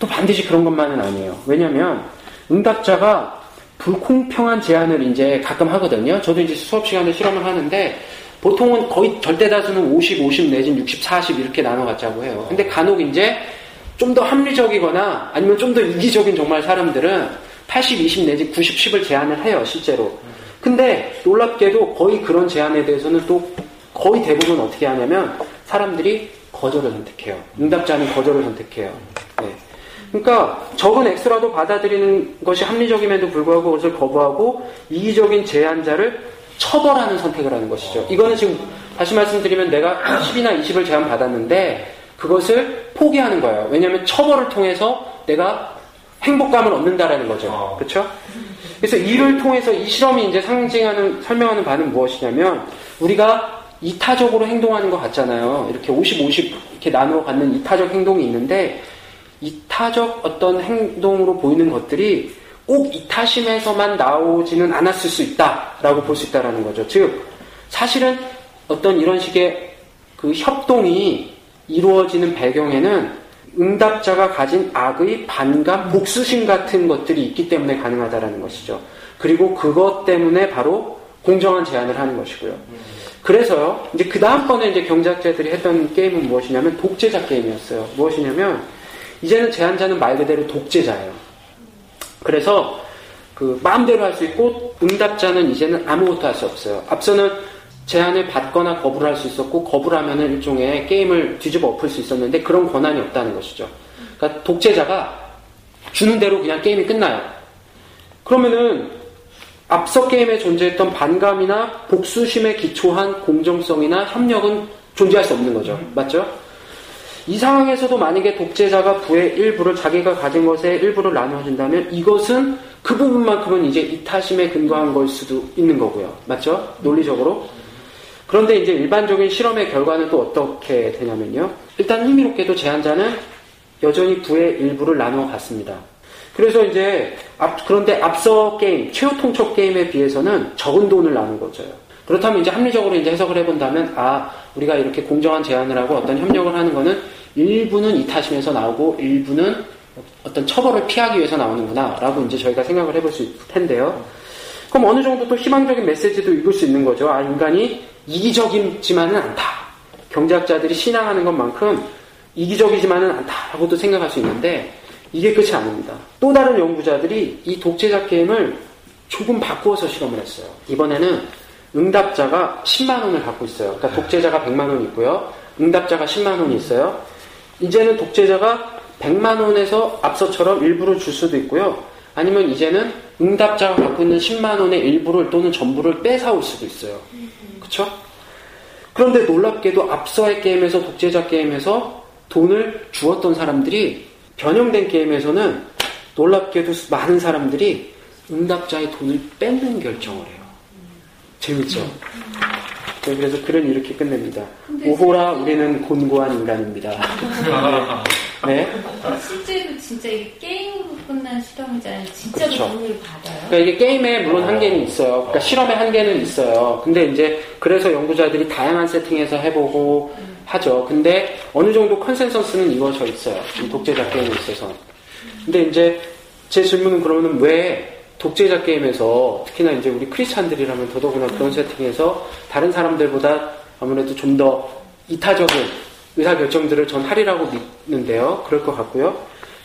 또 반드시 그런 것만은 아니에요. 왜냐면, 응답자가 불공평한 제안을 이제 가끔 하거든요. 저도 이제 수업 시간에 실험을 하는데, 보통은 거의 절대 다수는 50, 50 내지는 60, 40 이렇게 나눠 갖자고 해요. 근데 간혹 이제 좀 더 합리적이거나 아니면 좀 더 이기적인 정말 사람들은 80, 20 내지 90, 10을 제안을 해요, 실제로. 근데 놀랍게도 거의 그런 제안에 대해서는 또 거의 대부분 어떻게 하냐면 사람들이 거절을 선택해요. 응답자는 거절을 선택해요. 네. 그러니까 적은 X라도 받아들이는 것이 합리적임에도 불구하고 그것을 거부하고 이기적인 제한자를 처벌하는 선택을 하는 것이죠. 이거는 지금 다시 말씀드리면 내가 10이나 20을 제한받았는데 그것을 포기하는 거예요. 왜냐하면 처벌을 통해서 내가 행복감을 얻는다라는 거죠. 어. 그렇죠? 그래서 이를 통해서 이 실험이 이제 상징하는 설명하는 바는 무엇이냐면 우리가 이타적으로 행동하는 것 같잖아요. 이렇게 50, 50 이렇게 나누어 갖는 이타적 행동이 있는데 이타적 어떤 행동으로 보이는 것들이 꼭 이타심에서만 나오지는 않았을 수 있다라고 볼 수 있다라는 거죠. 즉 사실은 어떤 이런 식의 그 협동이 이루어지는 배경에는 응답자가 가진 악의 반감, 복수심 같은 것들이 있기 때문에 가능하다라는 것이죠. 그리고 그것 때문에 바로 공정한 제안을 하는 것이고요. 그래서요, 이제 그 다음번에 이제 경제학자들이 했던 게임은 무엇이냐면 독재자 게임이었어요. 무엇이냐면, 이제는 제안자는 말 그대로 독재자예요. 그래서 그 마음대로 할 수 있고, 응답자는 이제는 아무것도 할 수 없어요. 앞서는 제안을 받거나 거부를 할 수 있었고, 거부를 하면은 일종의 게임을 뒤집어 엎을 수 있었는데, 그런 권한이 없다는 것이죠. 그러니까 독재자가 주는 대로 그냥 게임이 끝나요. 그러면은 앞서 게임에 존재했던 반감이나 복수심에 기초한 공정성이나 협력은 존재할 수 없는 거죠. 맞죠? 이 상황에서도 만약에 독재자가 부의 일부를 자기가 가진 것의 일부를 나눠준다면 이것은 그 부분만큼은 이제 이타심에 근거한 걸 수도 있는 거고요. 맞죠? 논리적으로. 그런데 이제 일반적인 실험의 결과는 또 어떻게 되냐면요. 일단 흥미롭게도 제안자는 여전히 부의 일부를 나누어 갔습니다. 그래서 이제 앞, 그런데 앞서 게임, 최후 통첩 게임에 비해서는 적은 돈을 나눈 거죠. 그렇다면 이제 합리적으로 이제 해석을 해본다면, 아, 우리가 이렇게 공정한 제안을 하고 어떤 협력을 하는 거는 일부는 이타심에서 나오고 일부는 어떤 처벌을 피하기 위해서 나오는구나, 라고 이제 저희가 생각을 해볼 수 있을 텐데요. 그럼 어느 정도 또 희망적인 메시지도 읽을 수 있는 거죠. 아, 인간이 이기적이지만은 않다. 경제학자들이 신앙하는 것만큼 이기적이지만은 않다라고도 생각할 수 있는데, 이게 끝이 아닙니다. 또 다른 연구자들이 이 독재자 게임을 조금 바꾸어서 실험을 했어요. 이번에는 응답자가 10만 원을 갖고 있어요. 그러니까 독재자가 100만 원 있고요. 응답자가 10만 원이 있어요. 이제는 독재자가 100만 원에서 앞서처럼 일부를 줄 수도 있고요. 아니면 이제는 응답자가 갖고 있는 10만 원의 일부를 또는 전부를 뺏어올 수도 있어요. 그렇죠? 그런데 놀랍게도 앞서의 게임에서 독재자 게임에서 돈을 주었던 사람들이 변형된 게임에서는 놀랍게도 많은 사람들이 응답자의 돈을 뺏는 결정을 해요. 재밌죠? 네, 그래서 글은 이렇게 끝냅니다. 오호라 우리는 곤고한 인간입니다. 네. 실제로 진짜 이게 게임으로 끝난 실험이잖아요. 진짜로 그렇죠. 돈을 받아요. 그러니까 이게 게임에 물론 한계는 있어요. 그러니까 실험의 한계는 있어요. 근데 이제 그래서 연구자들이 다양한 세팅에서 해보고 하죠. 근데 어느 정도 컨센서스는 이루어져 있어요. 이 독재자 게임에 있어서. 근데 이제 제 질문은 그러면 왜 독재자 게임에서 특히나 이제 우리 크리스찬들이라면 더더구나 그런 세팅에서 다른 사람들보다 아무래도 좀 더 이타적인 의사 결정들을 전 하리라고 믿는데요. 그럴 것 같고요.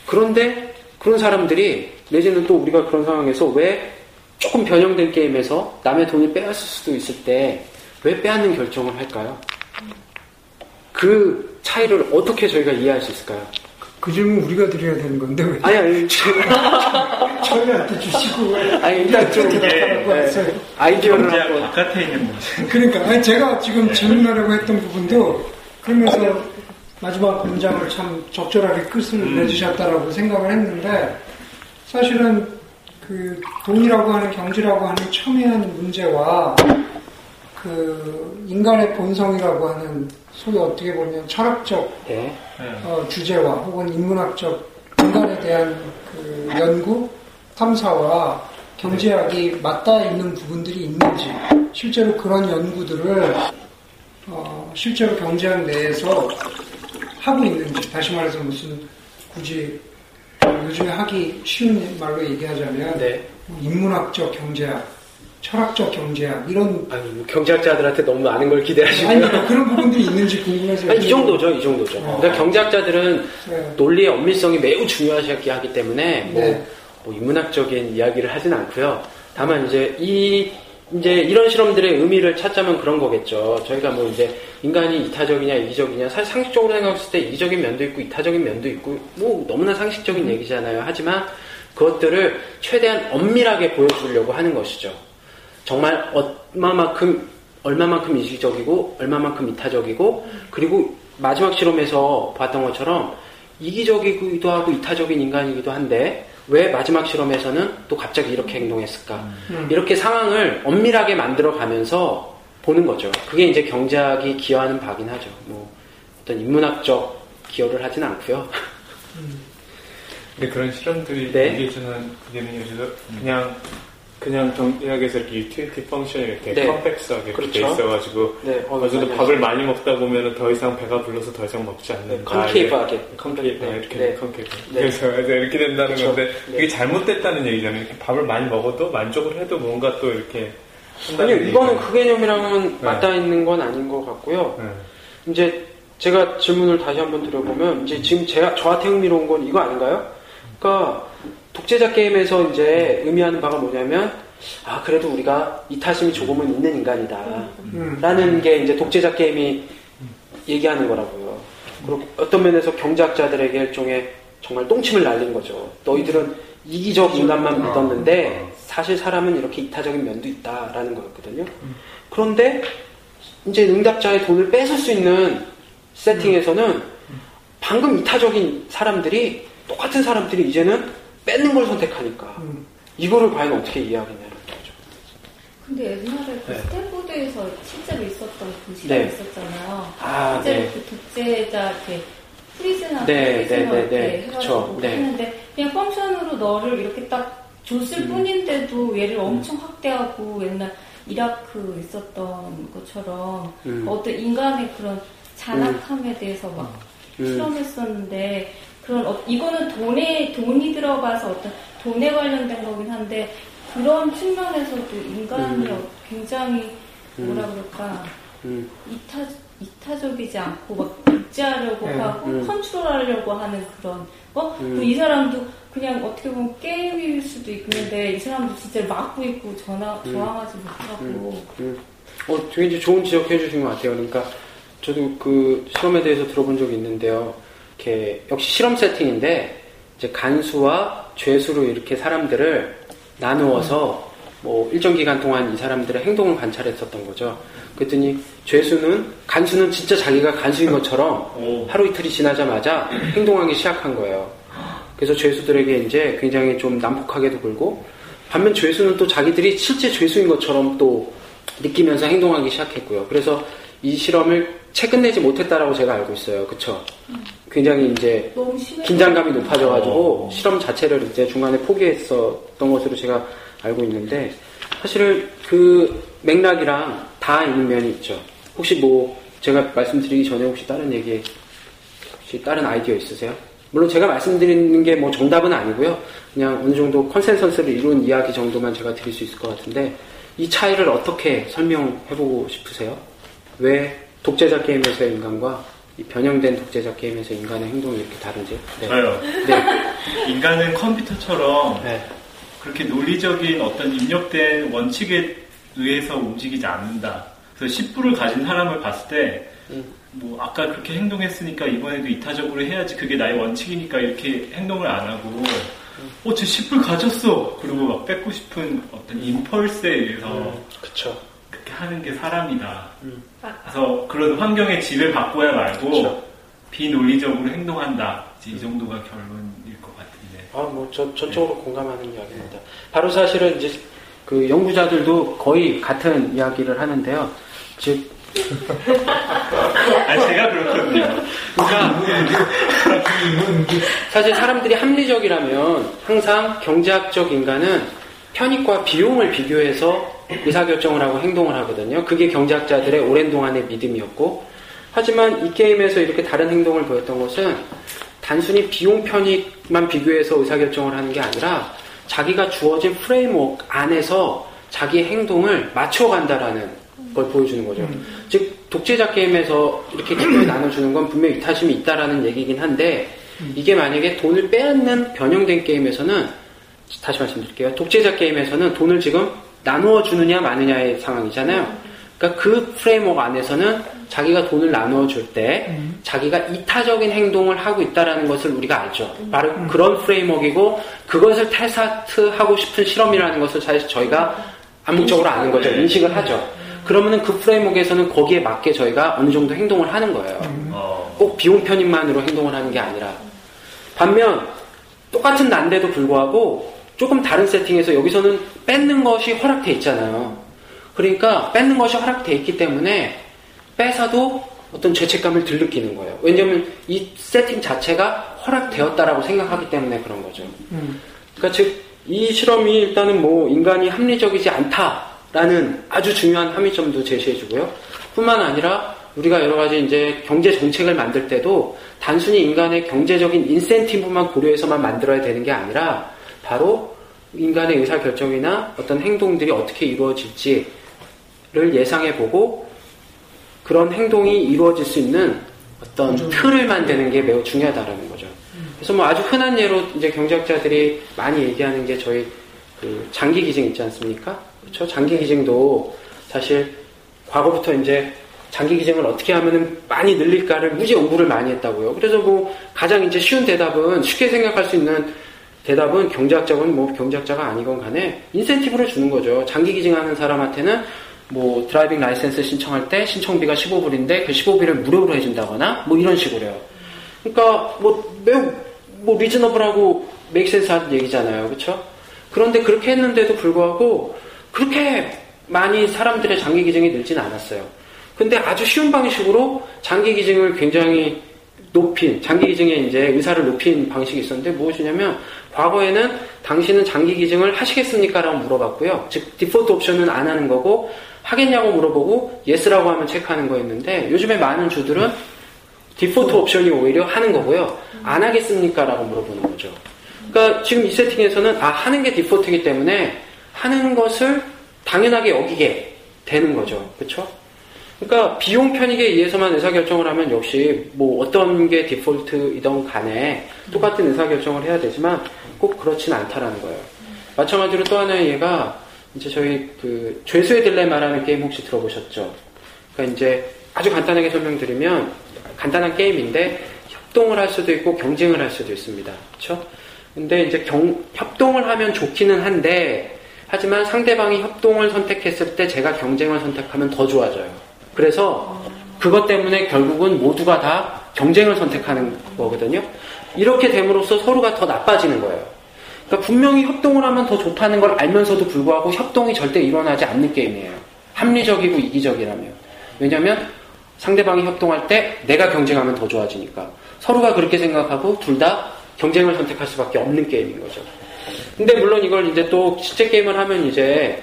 그런데 그런 사람들이 내지는 또 우리가 그런 상황에서 왜 조금 변형된 게임에서 남의 돈을 빼앗을 수도 있을 때 왜 빼앗는 결정을 할까요? 그 차이를 어떻게 저희가 이해할 수 있을까요? 그 질문 우리가 드려야 되는 건데 왜 아니, 아니, 저희한테 주시고 왜 아니, 일단 좀, 네. 아이디어를. 바깥에 있는 문제. 그러니까 아니, 제가 지금 질문하려고 했던 부분도 그러면서 마지막 문장을 참 적절하게 끝을 내주셨다라고 생각을 했는데 사실은 그 돈이라고 하는 경제라고 하는 첨예한 문제와 그 인간의 본성이라고 하는 소위 어떻게 보면 철학적 네. 어, 주제와 혹은 인문학적 인간에 대한 그 연구, 탐사와 경제학이 맞닿아 있는 부분들이 있는지, 실제로 그런 연구들을 어, 실제로 경제학 내에서 하고 있는지, 다시 말해서 무슨 굳이 요즘에 하기 쉬운 말로 얘기하자면 네. 뭐 인문학적 경제학, 철학적 경제학 이런 아니, 뭐 경제학자들한테 너무 많은 걸 기대하시고요. 아니 그러니까 그런 부분들이 있는지 궁금해서 아니, 이 정도죠, 이 정도죠. 그러니까 경제학자들은 네. 논리의 엄밀성이 매우 중요하게 하기 때문에 뭐, 네. 뭐 인문학적인 이야기를 하진 않고요. 다만 이제 이 이제 이런 실험들의 의미를 찾자면 그런 거겠죠. 저희가 뭐 이제 인간이 이타적이냐 이기적이냐 사실 상식적으로 생각했을 때 이기적인 면도 있고 이타적인 면도 있고 뭐 너무나 상식적인 얘기잖아요. 하지만 그것들을 최대한 엄밀하게 보여주려고 하는 것이죠. 정말 얼마만큼 얼마만큼 이기적이고 얼마만큼 이타적이고 그리고 마지막 실험에서 봤던 것처럼 이기적이기도 하고 이타적인 인간이기도 한데 왜 마지막 실험에서는 또 갑자기 이렇게 행동했을까? 음. 이렇게 상황을 엄밀하게 만들어 가면서 보는 거죠. 그게 이제 경제학이 기여하는 바긴 하죠. 뭐 어떤 인문학적 기여를 하진 않고요. 근데 그런 실험들이 네. 얘기해주는 그게는 요즘 그냥 그냥 경제학에서 이렇게 utility function이 이렇게 네. 컴플렉스하게 이렇게 돼 그렇죠. 있어가지고 네, 어, 맞아요. 밥을 많이 먹다 보면은 더 이상 배가 불러서 더 이상 먹지 않는다. 네, concave하게. concave 네, 이렇게 네. concave. 네. 그래서 이렇게 된다는 그렇죠. 건데 네. 그게 잘못됐다는 얘기잖아요. 이렇게 밥을 많이 먹어도 만족을 해도 뭔가 또 이렇게 아니요, 이거는. 그 개념이랑은 네. 맞닿아 있는 건 아닌 것 같고요. 네. 이제 제가 질문을 다시 한번 드려보면 이제 지금 제가 저한테 흥미로운 건 이거 아닌가요? 그러니까 독재자 게임에서 이제 의미하는 바가 뭐냐면 아 그래도 우리가 이타심이 조금은 있는 인간이다 음. 라는 게 이제 독재자 게임이 얘기하는 거라고요. 그리고 어떤 면에서 경제학자들에게 일종의 정말 똥침을 날린 거죠. 너희들은 이기적 인간만 믿었는데 사실 사람은 이렇게 이타적인 면도 있다라는 거였거든요. 그런데 이제 응답자의 돈을 뺏을 수 있는 세팅에서는 방금 이타적인 사람들이 똑같은 사람들이 이제는 뺏는 걸 선택하니까 음. 이거를 과연 어떻게 이해하겠냐는 거죠. 근데 옛날에 그 네. 스탠포드에서 실제로 있었던 그 실험이 네. 있었잖아요. 아, 실제로 네. 그 독재자 이렇게 prisoner 네, prisoner 네, 네, 이렇게 네. 해가지고 네. 했는데 그냥 function으로 너를 이렇게 딱 줬을 음. 뿐인데도 얘를 엄청 확대하고 옛날 이라크 있었던 것처럼 음. 어떤 인간의 그런 잔악함에 대해서 막 음. 실험했었는데 그런 어- 이거는 돈에 돈이 들어가서 어떤 돈에 관련된 거긴 한데 그런 측면에서도 인간이 음. 어- 굉장히 뭐라 그럴까 음. 이타 이타적이지 않고 막 복제하려고 네, 하고 음. 컨트롤하려고 하는 그런 거. 음. 이 사람도 그냥 어떻게 보면 게임일 수도 있는데 이 사람도 진짜 막고 있고 전화 음. 저항하지 못하고 음. 어, 되게 좋은 지적해 주신 것 같아요. 그러니까 저도 그 실험에 대해서 들어본 적이 있는데요. 이렇게 역시 실험 세팅인데 이제 간수와 죄수로 이렇게 사람들을 나누어서 뭐 일정 기간 동안 이 사람들의 행동을 관찰했었던 거죠. 그랬더니 죄수는 간수는 진짜 자기가 간수인 것처럼 오. 하루 이틀이 지나자마자 행동하기 시작한 거예요. 그래서 죄수들에게 이제 굉장히 좀 난폭하게도 굴고 반면 죄수는 또 자기들이 실제 죄수인 것처럼 또 느끼면서 행동하기 시작했고요. 그래서 이 실험을 채 끝내지 못했다라고 제가 알고 있어요. 그쵸? 굉장히 이제. 긴장감이 높아져가지고 어. 실험 자체를 이제 중간에 포기했었던 것으로 제가 알고 있는데 사실 그 맥락이랑 다 있는 면이 있죠. 혹시 뭐 제가 말씀드리기 전에 혹시 다른 얘기 혹시 다른 아이디어 있으세요? 물론 제가 말씀드리는 게 뭐 정답은 아니고요. 그냥 어느 정도 consensus를 이룬 이야기 정도만 제가 드릴 수 있을 것 같은데 이 차이를 어떻게 설명해보고 싶으세요? 왜 독재자 게임에서의 인간과 이 변형된 독재자 게임에서 인간의 행동이 이렇게 다른지? 네. 저요. 네. 인간은 컴퓨터처럼 네. 그렇게 논리적인 어떤 입력된 원칙에 의해서 움직이지 않는다. 그래서 10불을 가진 사람을 봤을 때, 음. 뭐, 아까 그렇게 행동했으니까 이번에도 이타적으로 해야지 그게 나의 원칙이니까 이렇게 행동을 안 하고, 어, 쟤 10불 가졌어! 그리고 막 뺏고 싶은 어떤 임펄스에 의해서 그쵸. 그렇게 하는 게 사람이다. 음. 그래서 그런 환경에 지배받고야 말고, 그쵸. 비논리적으로 행동한다. 이 정도가 결론일 것 같은데. 아, 뭐, 전, 전적으로 공감하는 이야기입니다. 바로 사실은 이제 그 연구자들도 거의 같은 이야기를 하는데요. 즉, 아, 제가 그렇거든요. 그러니까 사실 사람들이 합리적이라면 항상 경제학적 인간은 편익과 비용을 비교해서 의사결정을 하고 행동을 하거든요. 그게 경제학자들의 오랜 동안의 믿음이었고, 하지만 이 게임에서 이렇게 다른 행동을 보였던 것은 단순히 비용 편익만 비교해서 의사결정을 하는 게 아니라 자기가 주어진 프레임워크 안에서 자기의 행동을 맞춰간다라는 걸 보여주는 거죠. 즉 독재자 게임에서 이렇게 기분을 나눠주는 건 분명히 이타심이 있다라는 얘기긴 한데 이게 만약에 돈을 빼앗는 변형된 게임에서는 다시 말씀드릴게요. 독재자 게임에서는 돈을 지금 나누어 주느냐 마느냐의 상황이잖아요. 그러니까 그 framework 안에서는 자기가 돈을 나누어 줄 때 자기가 이타적인 행동을 하고 있다라는 것을 우리가 알죠. 바로 그런 framework이고 그것을 테스트하고 싶은 실험이라는 것을 사실 저희가 암묵적으로 아는 거죠. 인식을 하죠. 그러면은 그 프레임워크에서는 거기에 맞게 저희가 어느 정도 행동을 하는 거예요. 어, 꼭 비용 편입만으로 행동을 하는 게 아니라 반면 똑같은 난데도 불구하고 조금 다른 세팅에서 여기서는 뺏는 것이 허락돼 있잖아요. 그러니까 뺏는 것이 허락돼 있기 때문에 뺏어도 어떤 죄책감을 덜 느끼는 거예요. 왜냐하면 이 세팅 자체가 허락되었다라고 생각하기 때문에 그런 거죠. 음. 그러니까 즉 이 실험이 일단은 뭐 인간이 합리적이지 않다라는 아주 중요한 함의점도 제시해주고요. 뿐만 아니라 우리가 여러 가지 이제 경제 정책을 만들 때도 단순히 인간의 경제적인 인센티브만 고려해서만 만들어야 되는 게 아니라 바로 인간의 의사 결정이나 어떤 행동들이 어떻게 이루어질지를 예상해보고 그런 행동이 이루어질 수 있는 어떤 틀을 만드는 게 매우 중요하다라는 거죠. 그래서 뭐 아주 흔한 예로 이제 경제학자들이 많이 얘기하는 게 저희 그 장기 기증 있지 않습니까? 그렇죠? 장기 기증도 사실 과거부터 이제 장기 기증을 어떻게 하면은 많이 늘릴까를 무지 연구를 많이 했다고요. 그래서 뭐 가장 이제 쉬운 대답은 쉽게 생각할 수 있는 대답은 경제학자건 뭐 경제학자가 아니건 간에 인센티브를 주는 거죠. 장기 기증하는 사람한테는 뭐 driving license 신청할 때 신청비가 15불인데 그 15불을 무료로 해준다거나 뭐 이런 식으로요. 그러니까 뭐 매우 뭐 reasonable하고 하는 얘기잖아요. 그렇죠? 그런데 그렇게 했는데도 불구하고 그렇게 많이 사람들의 장기 기증이 늘진 않았어요. 근데 아주 쉬운 방식으로 장기 기증을 굉장히 높인, 장기 기증에 이제 의사를 높인 방식이 있었는데 무엇이냐면 과거에는 당신은 장기 기증을 하시겠습니까? 라고 물어봤고요. 즉, 디폴트 옵션은 안 하는 거고 하겠냐고 물어보고 yes라고 하면 체크하는 거였는데 요즘에 많은 주들은 디폴트 옵션이 오히려 하는 거고요. 안 하겠습니까? 라고 물어보는 거죠. 그러니까 지금 이 세팅에서는 아, 하는 게 디폴트이기 때문에 하는 것을 당연하게 여기게 되는 거죠. 그렇죠? 그러니까 비용 편익에 의해서만 의사결정을 하면 역시 뭐 어떤 게 디폴트이던 간에 똑같은 의사결정을 해야 되지만 꼭 그렇진 않다라는 거예요. 마찬가지로 또 하나의 예가 이제 저희 그 죄수의 딜레마라는 게임 혹시 들어보셨죠? 그러니까 이제 아주 간단하게 설명드리면 간단한 게임인데 협동을 할 수도 있고 경쟁을 할 수도 있습니다. 그렇죠? 근데 이제 경, 협동을 하면 좋기는 한데 하지만 상대방이 협동을 선택했을 때 제가 경쟁을 선택하면 더 좋아져요. 그래서 그것 때문에 결국은 모두가 다 경쟁을 선택하는 거거든요. 이렇게 됨으로써 서로가 더 나빠지는 거예요. 그러니까 분명히 협동을 하면 더 좋다는 걸 알면서도 불구하고 협동이 절대 일어나지 않는 게임이에요. 합리적이고 이기적이라면. 왜냐하면 상대방이 협동할 때 내가 경쟁하면 더 좋아지니까. 서로가 그렇게 생각하고 둘 다 경쟁을 선택할 수밖에 없는 게임인 거죠. 근데 물론 이걸 이제 또 실제 게임을 하면 이제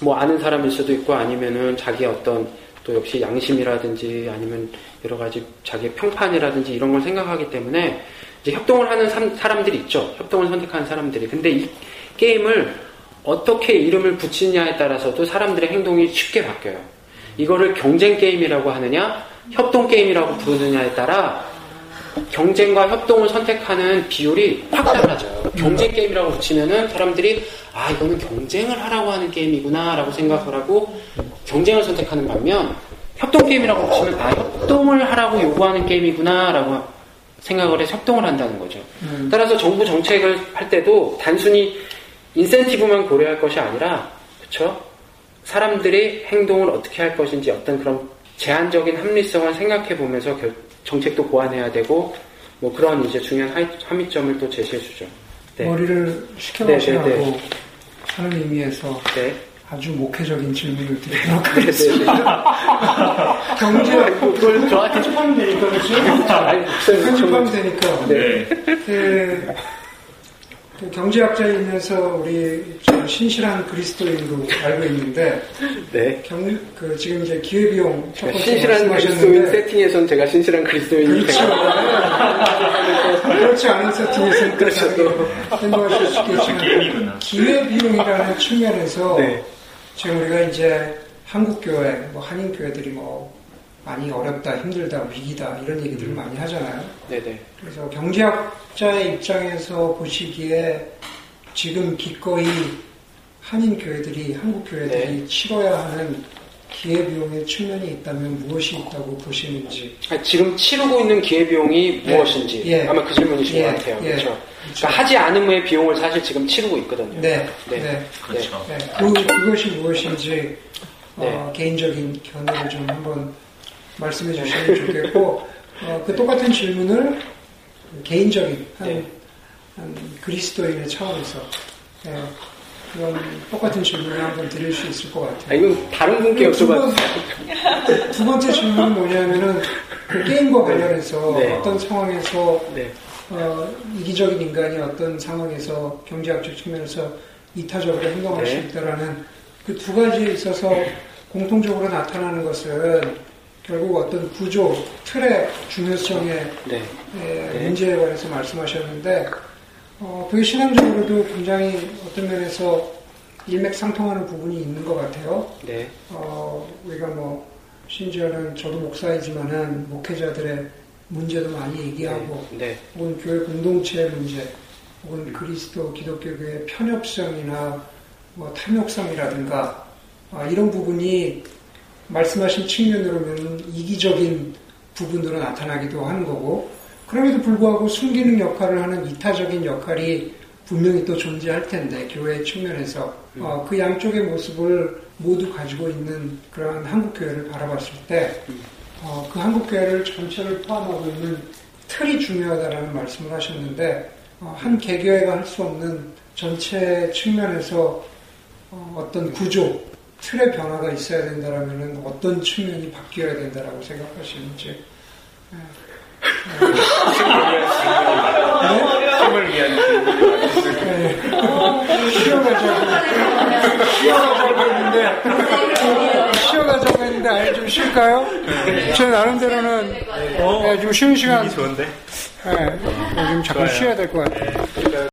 뭐 아는 사람일 수도 있고 아니면은 자기의 어떤 또 역시 양심이라든지 아니면 여러 가지 자기의 평판이라든지 이런 걸 생각하기 때문에 이제 협동을 하는 사람들이 있죠. 협동을 선택하는 사람들이. 근데 이 게임을 어떻게 이름을 붙이느냐에 따라서도 사람들의 행동이 쉽게 바뀌어요. 이거를 경쟁 게임이라고 하느냐, 협동 게임이라고 부르느냐에 따라 경쟁과 협동을 선택하는 비율이 확 달라져요. 경쟁 게임이라고 붙이면은 사람들이 아 이거는 경쟁을 하라고 하는 게임이구나라고 생각을 하고 경쟁을 선택하는 반면 협동 게임이라고 붙이면 아 협동을 하라고 요구하는 게임이구나라고 생각을 해서 협동을 한다는 거죠. 음. 따라서 정부 정책을 할 때도 단순히 인센티브만 고려할 것이 아니라 그렇죠? 사람들이 행동을 어떻게 할 것인지 어떤 그런 제한적인 합리성을 생각해 보면서 결, 정책도 보완해야 되고 뭐 그런 이제 중요한 하이, 함의점을 또 제시해 주죠. 네. 머리를 식혀가시라고 네, 네, 네. 하는 의미에서 네. 아주 목회적인 질문을 드리도록 하겠습니다. 경제 그걸 저한테 편집하면 되니까? 편집하면 되니까. 네. 그, 그 경제학자이면서 우리 신실한 그리스도인으로 알고 있는데 네. 경, 그 지금 이제 기회비용 신실한 그리스도인 세팅에선 제가 신실한 그리스도인이 그렇죠. 그렇지 않은 세팅에서는 그렇죠. 생각하실 수 있겠지만 게임이구나. 기회비용이라는 측면에서 네. 지금 우리가 이제 한국교회, 뭐 한인교회들이 뭐 많이 어렵다, 힘들다, 위기다 이런 얘기들을 많이 하잖아요. 네네. 그래서 경제학자의 입장에서 보시기에 지금 기꺼이 한인 교회들이 한국 교회들이 치러야 하는 기회비용의 측면이 있다면 무엇이 있다고 보시는지 아니, 지금 치르고 있는 기회비용이 예. 무엇인지 예. 아마 그 질문이신 예. 것 같아요. 예. 그렇죠. 그러니까 하지 않음의 비용을 사실 지금 치르고 있거든요. 네, 네. 네. 그렇죠. 네, 그, 그것이 무엇인지 어, 네. 개인적인 견해를 좀 한번 말씀해 주시면 좋겠고 어, 그 똑같은 질문을 개인적인 한, 네. 한 그리스도인의 차원에서 예, 그런 똑같은 질문을 한번 드릴 수 있을 것 아, 같아요. 이건 다른 분께 두, 번, 여쭤봐. 두 번째 질문은 뭐냐면은 그 게임과 관련해서 네. 어떤 상황에서 네. 어, 이기적인 인간이 어떤 상황에서 경제학적 측면에서 이타적으로 행동할 네. 수 있다라는 그 두 가지에 있어서 공통적으로 나타나는 것은 결국 어떤 구조, 틀의 중요성의 네. 에, 네. 문제에 관해서 말씀하셨는데 어, 그게 신앙적으로도 굉장히 어떤 면에서 일맥상통하는 부분이 있는 것 같아요. 네. 어, 우리가 뭐 심지어는 저도 목사이지만은 목회자들의 문제도 많이 얘기하고 네. 혹은 교회 공동체의 문제, 혹은 그리스도 기독교의 편협성이나 뭐 탐욕성이라든가 아, 이런 부분이 말씀하신 측면으로는 이기적인 부분으로 나타나기도 하는 거고 그럼에도 불구하고 숨기는 역할을 하는 이타적인 역할이 분명히 또 존재할 텐데 교회 측면에서. 어, 그 양쪽의 모습을 모두 가지고 있는 그러한 한국 교회를 바라봤을 때 어, 그 한국 교회를 전체를 포함하고 있는 틀이 중요하다라는 말씀을 하셨는데 어, 한 개교회가 할 수 없는 전체 측면에서 어, 떤 구조, 틀의 변화가 있어야 된다라면 어떤 측면이 바뀌어야 된다라고 생각하시는지. 힘을 위한 네. 쉬어가자고, 쉬어가자고 했는데, 쉬어가자고 했는데, 아예 좀 쉴까요? 제 나름대로는 네, 좀 쉬는 시간, 좋은데? 네, 좀 잠깐. 쉬어야 될 것 같아요.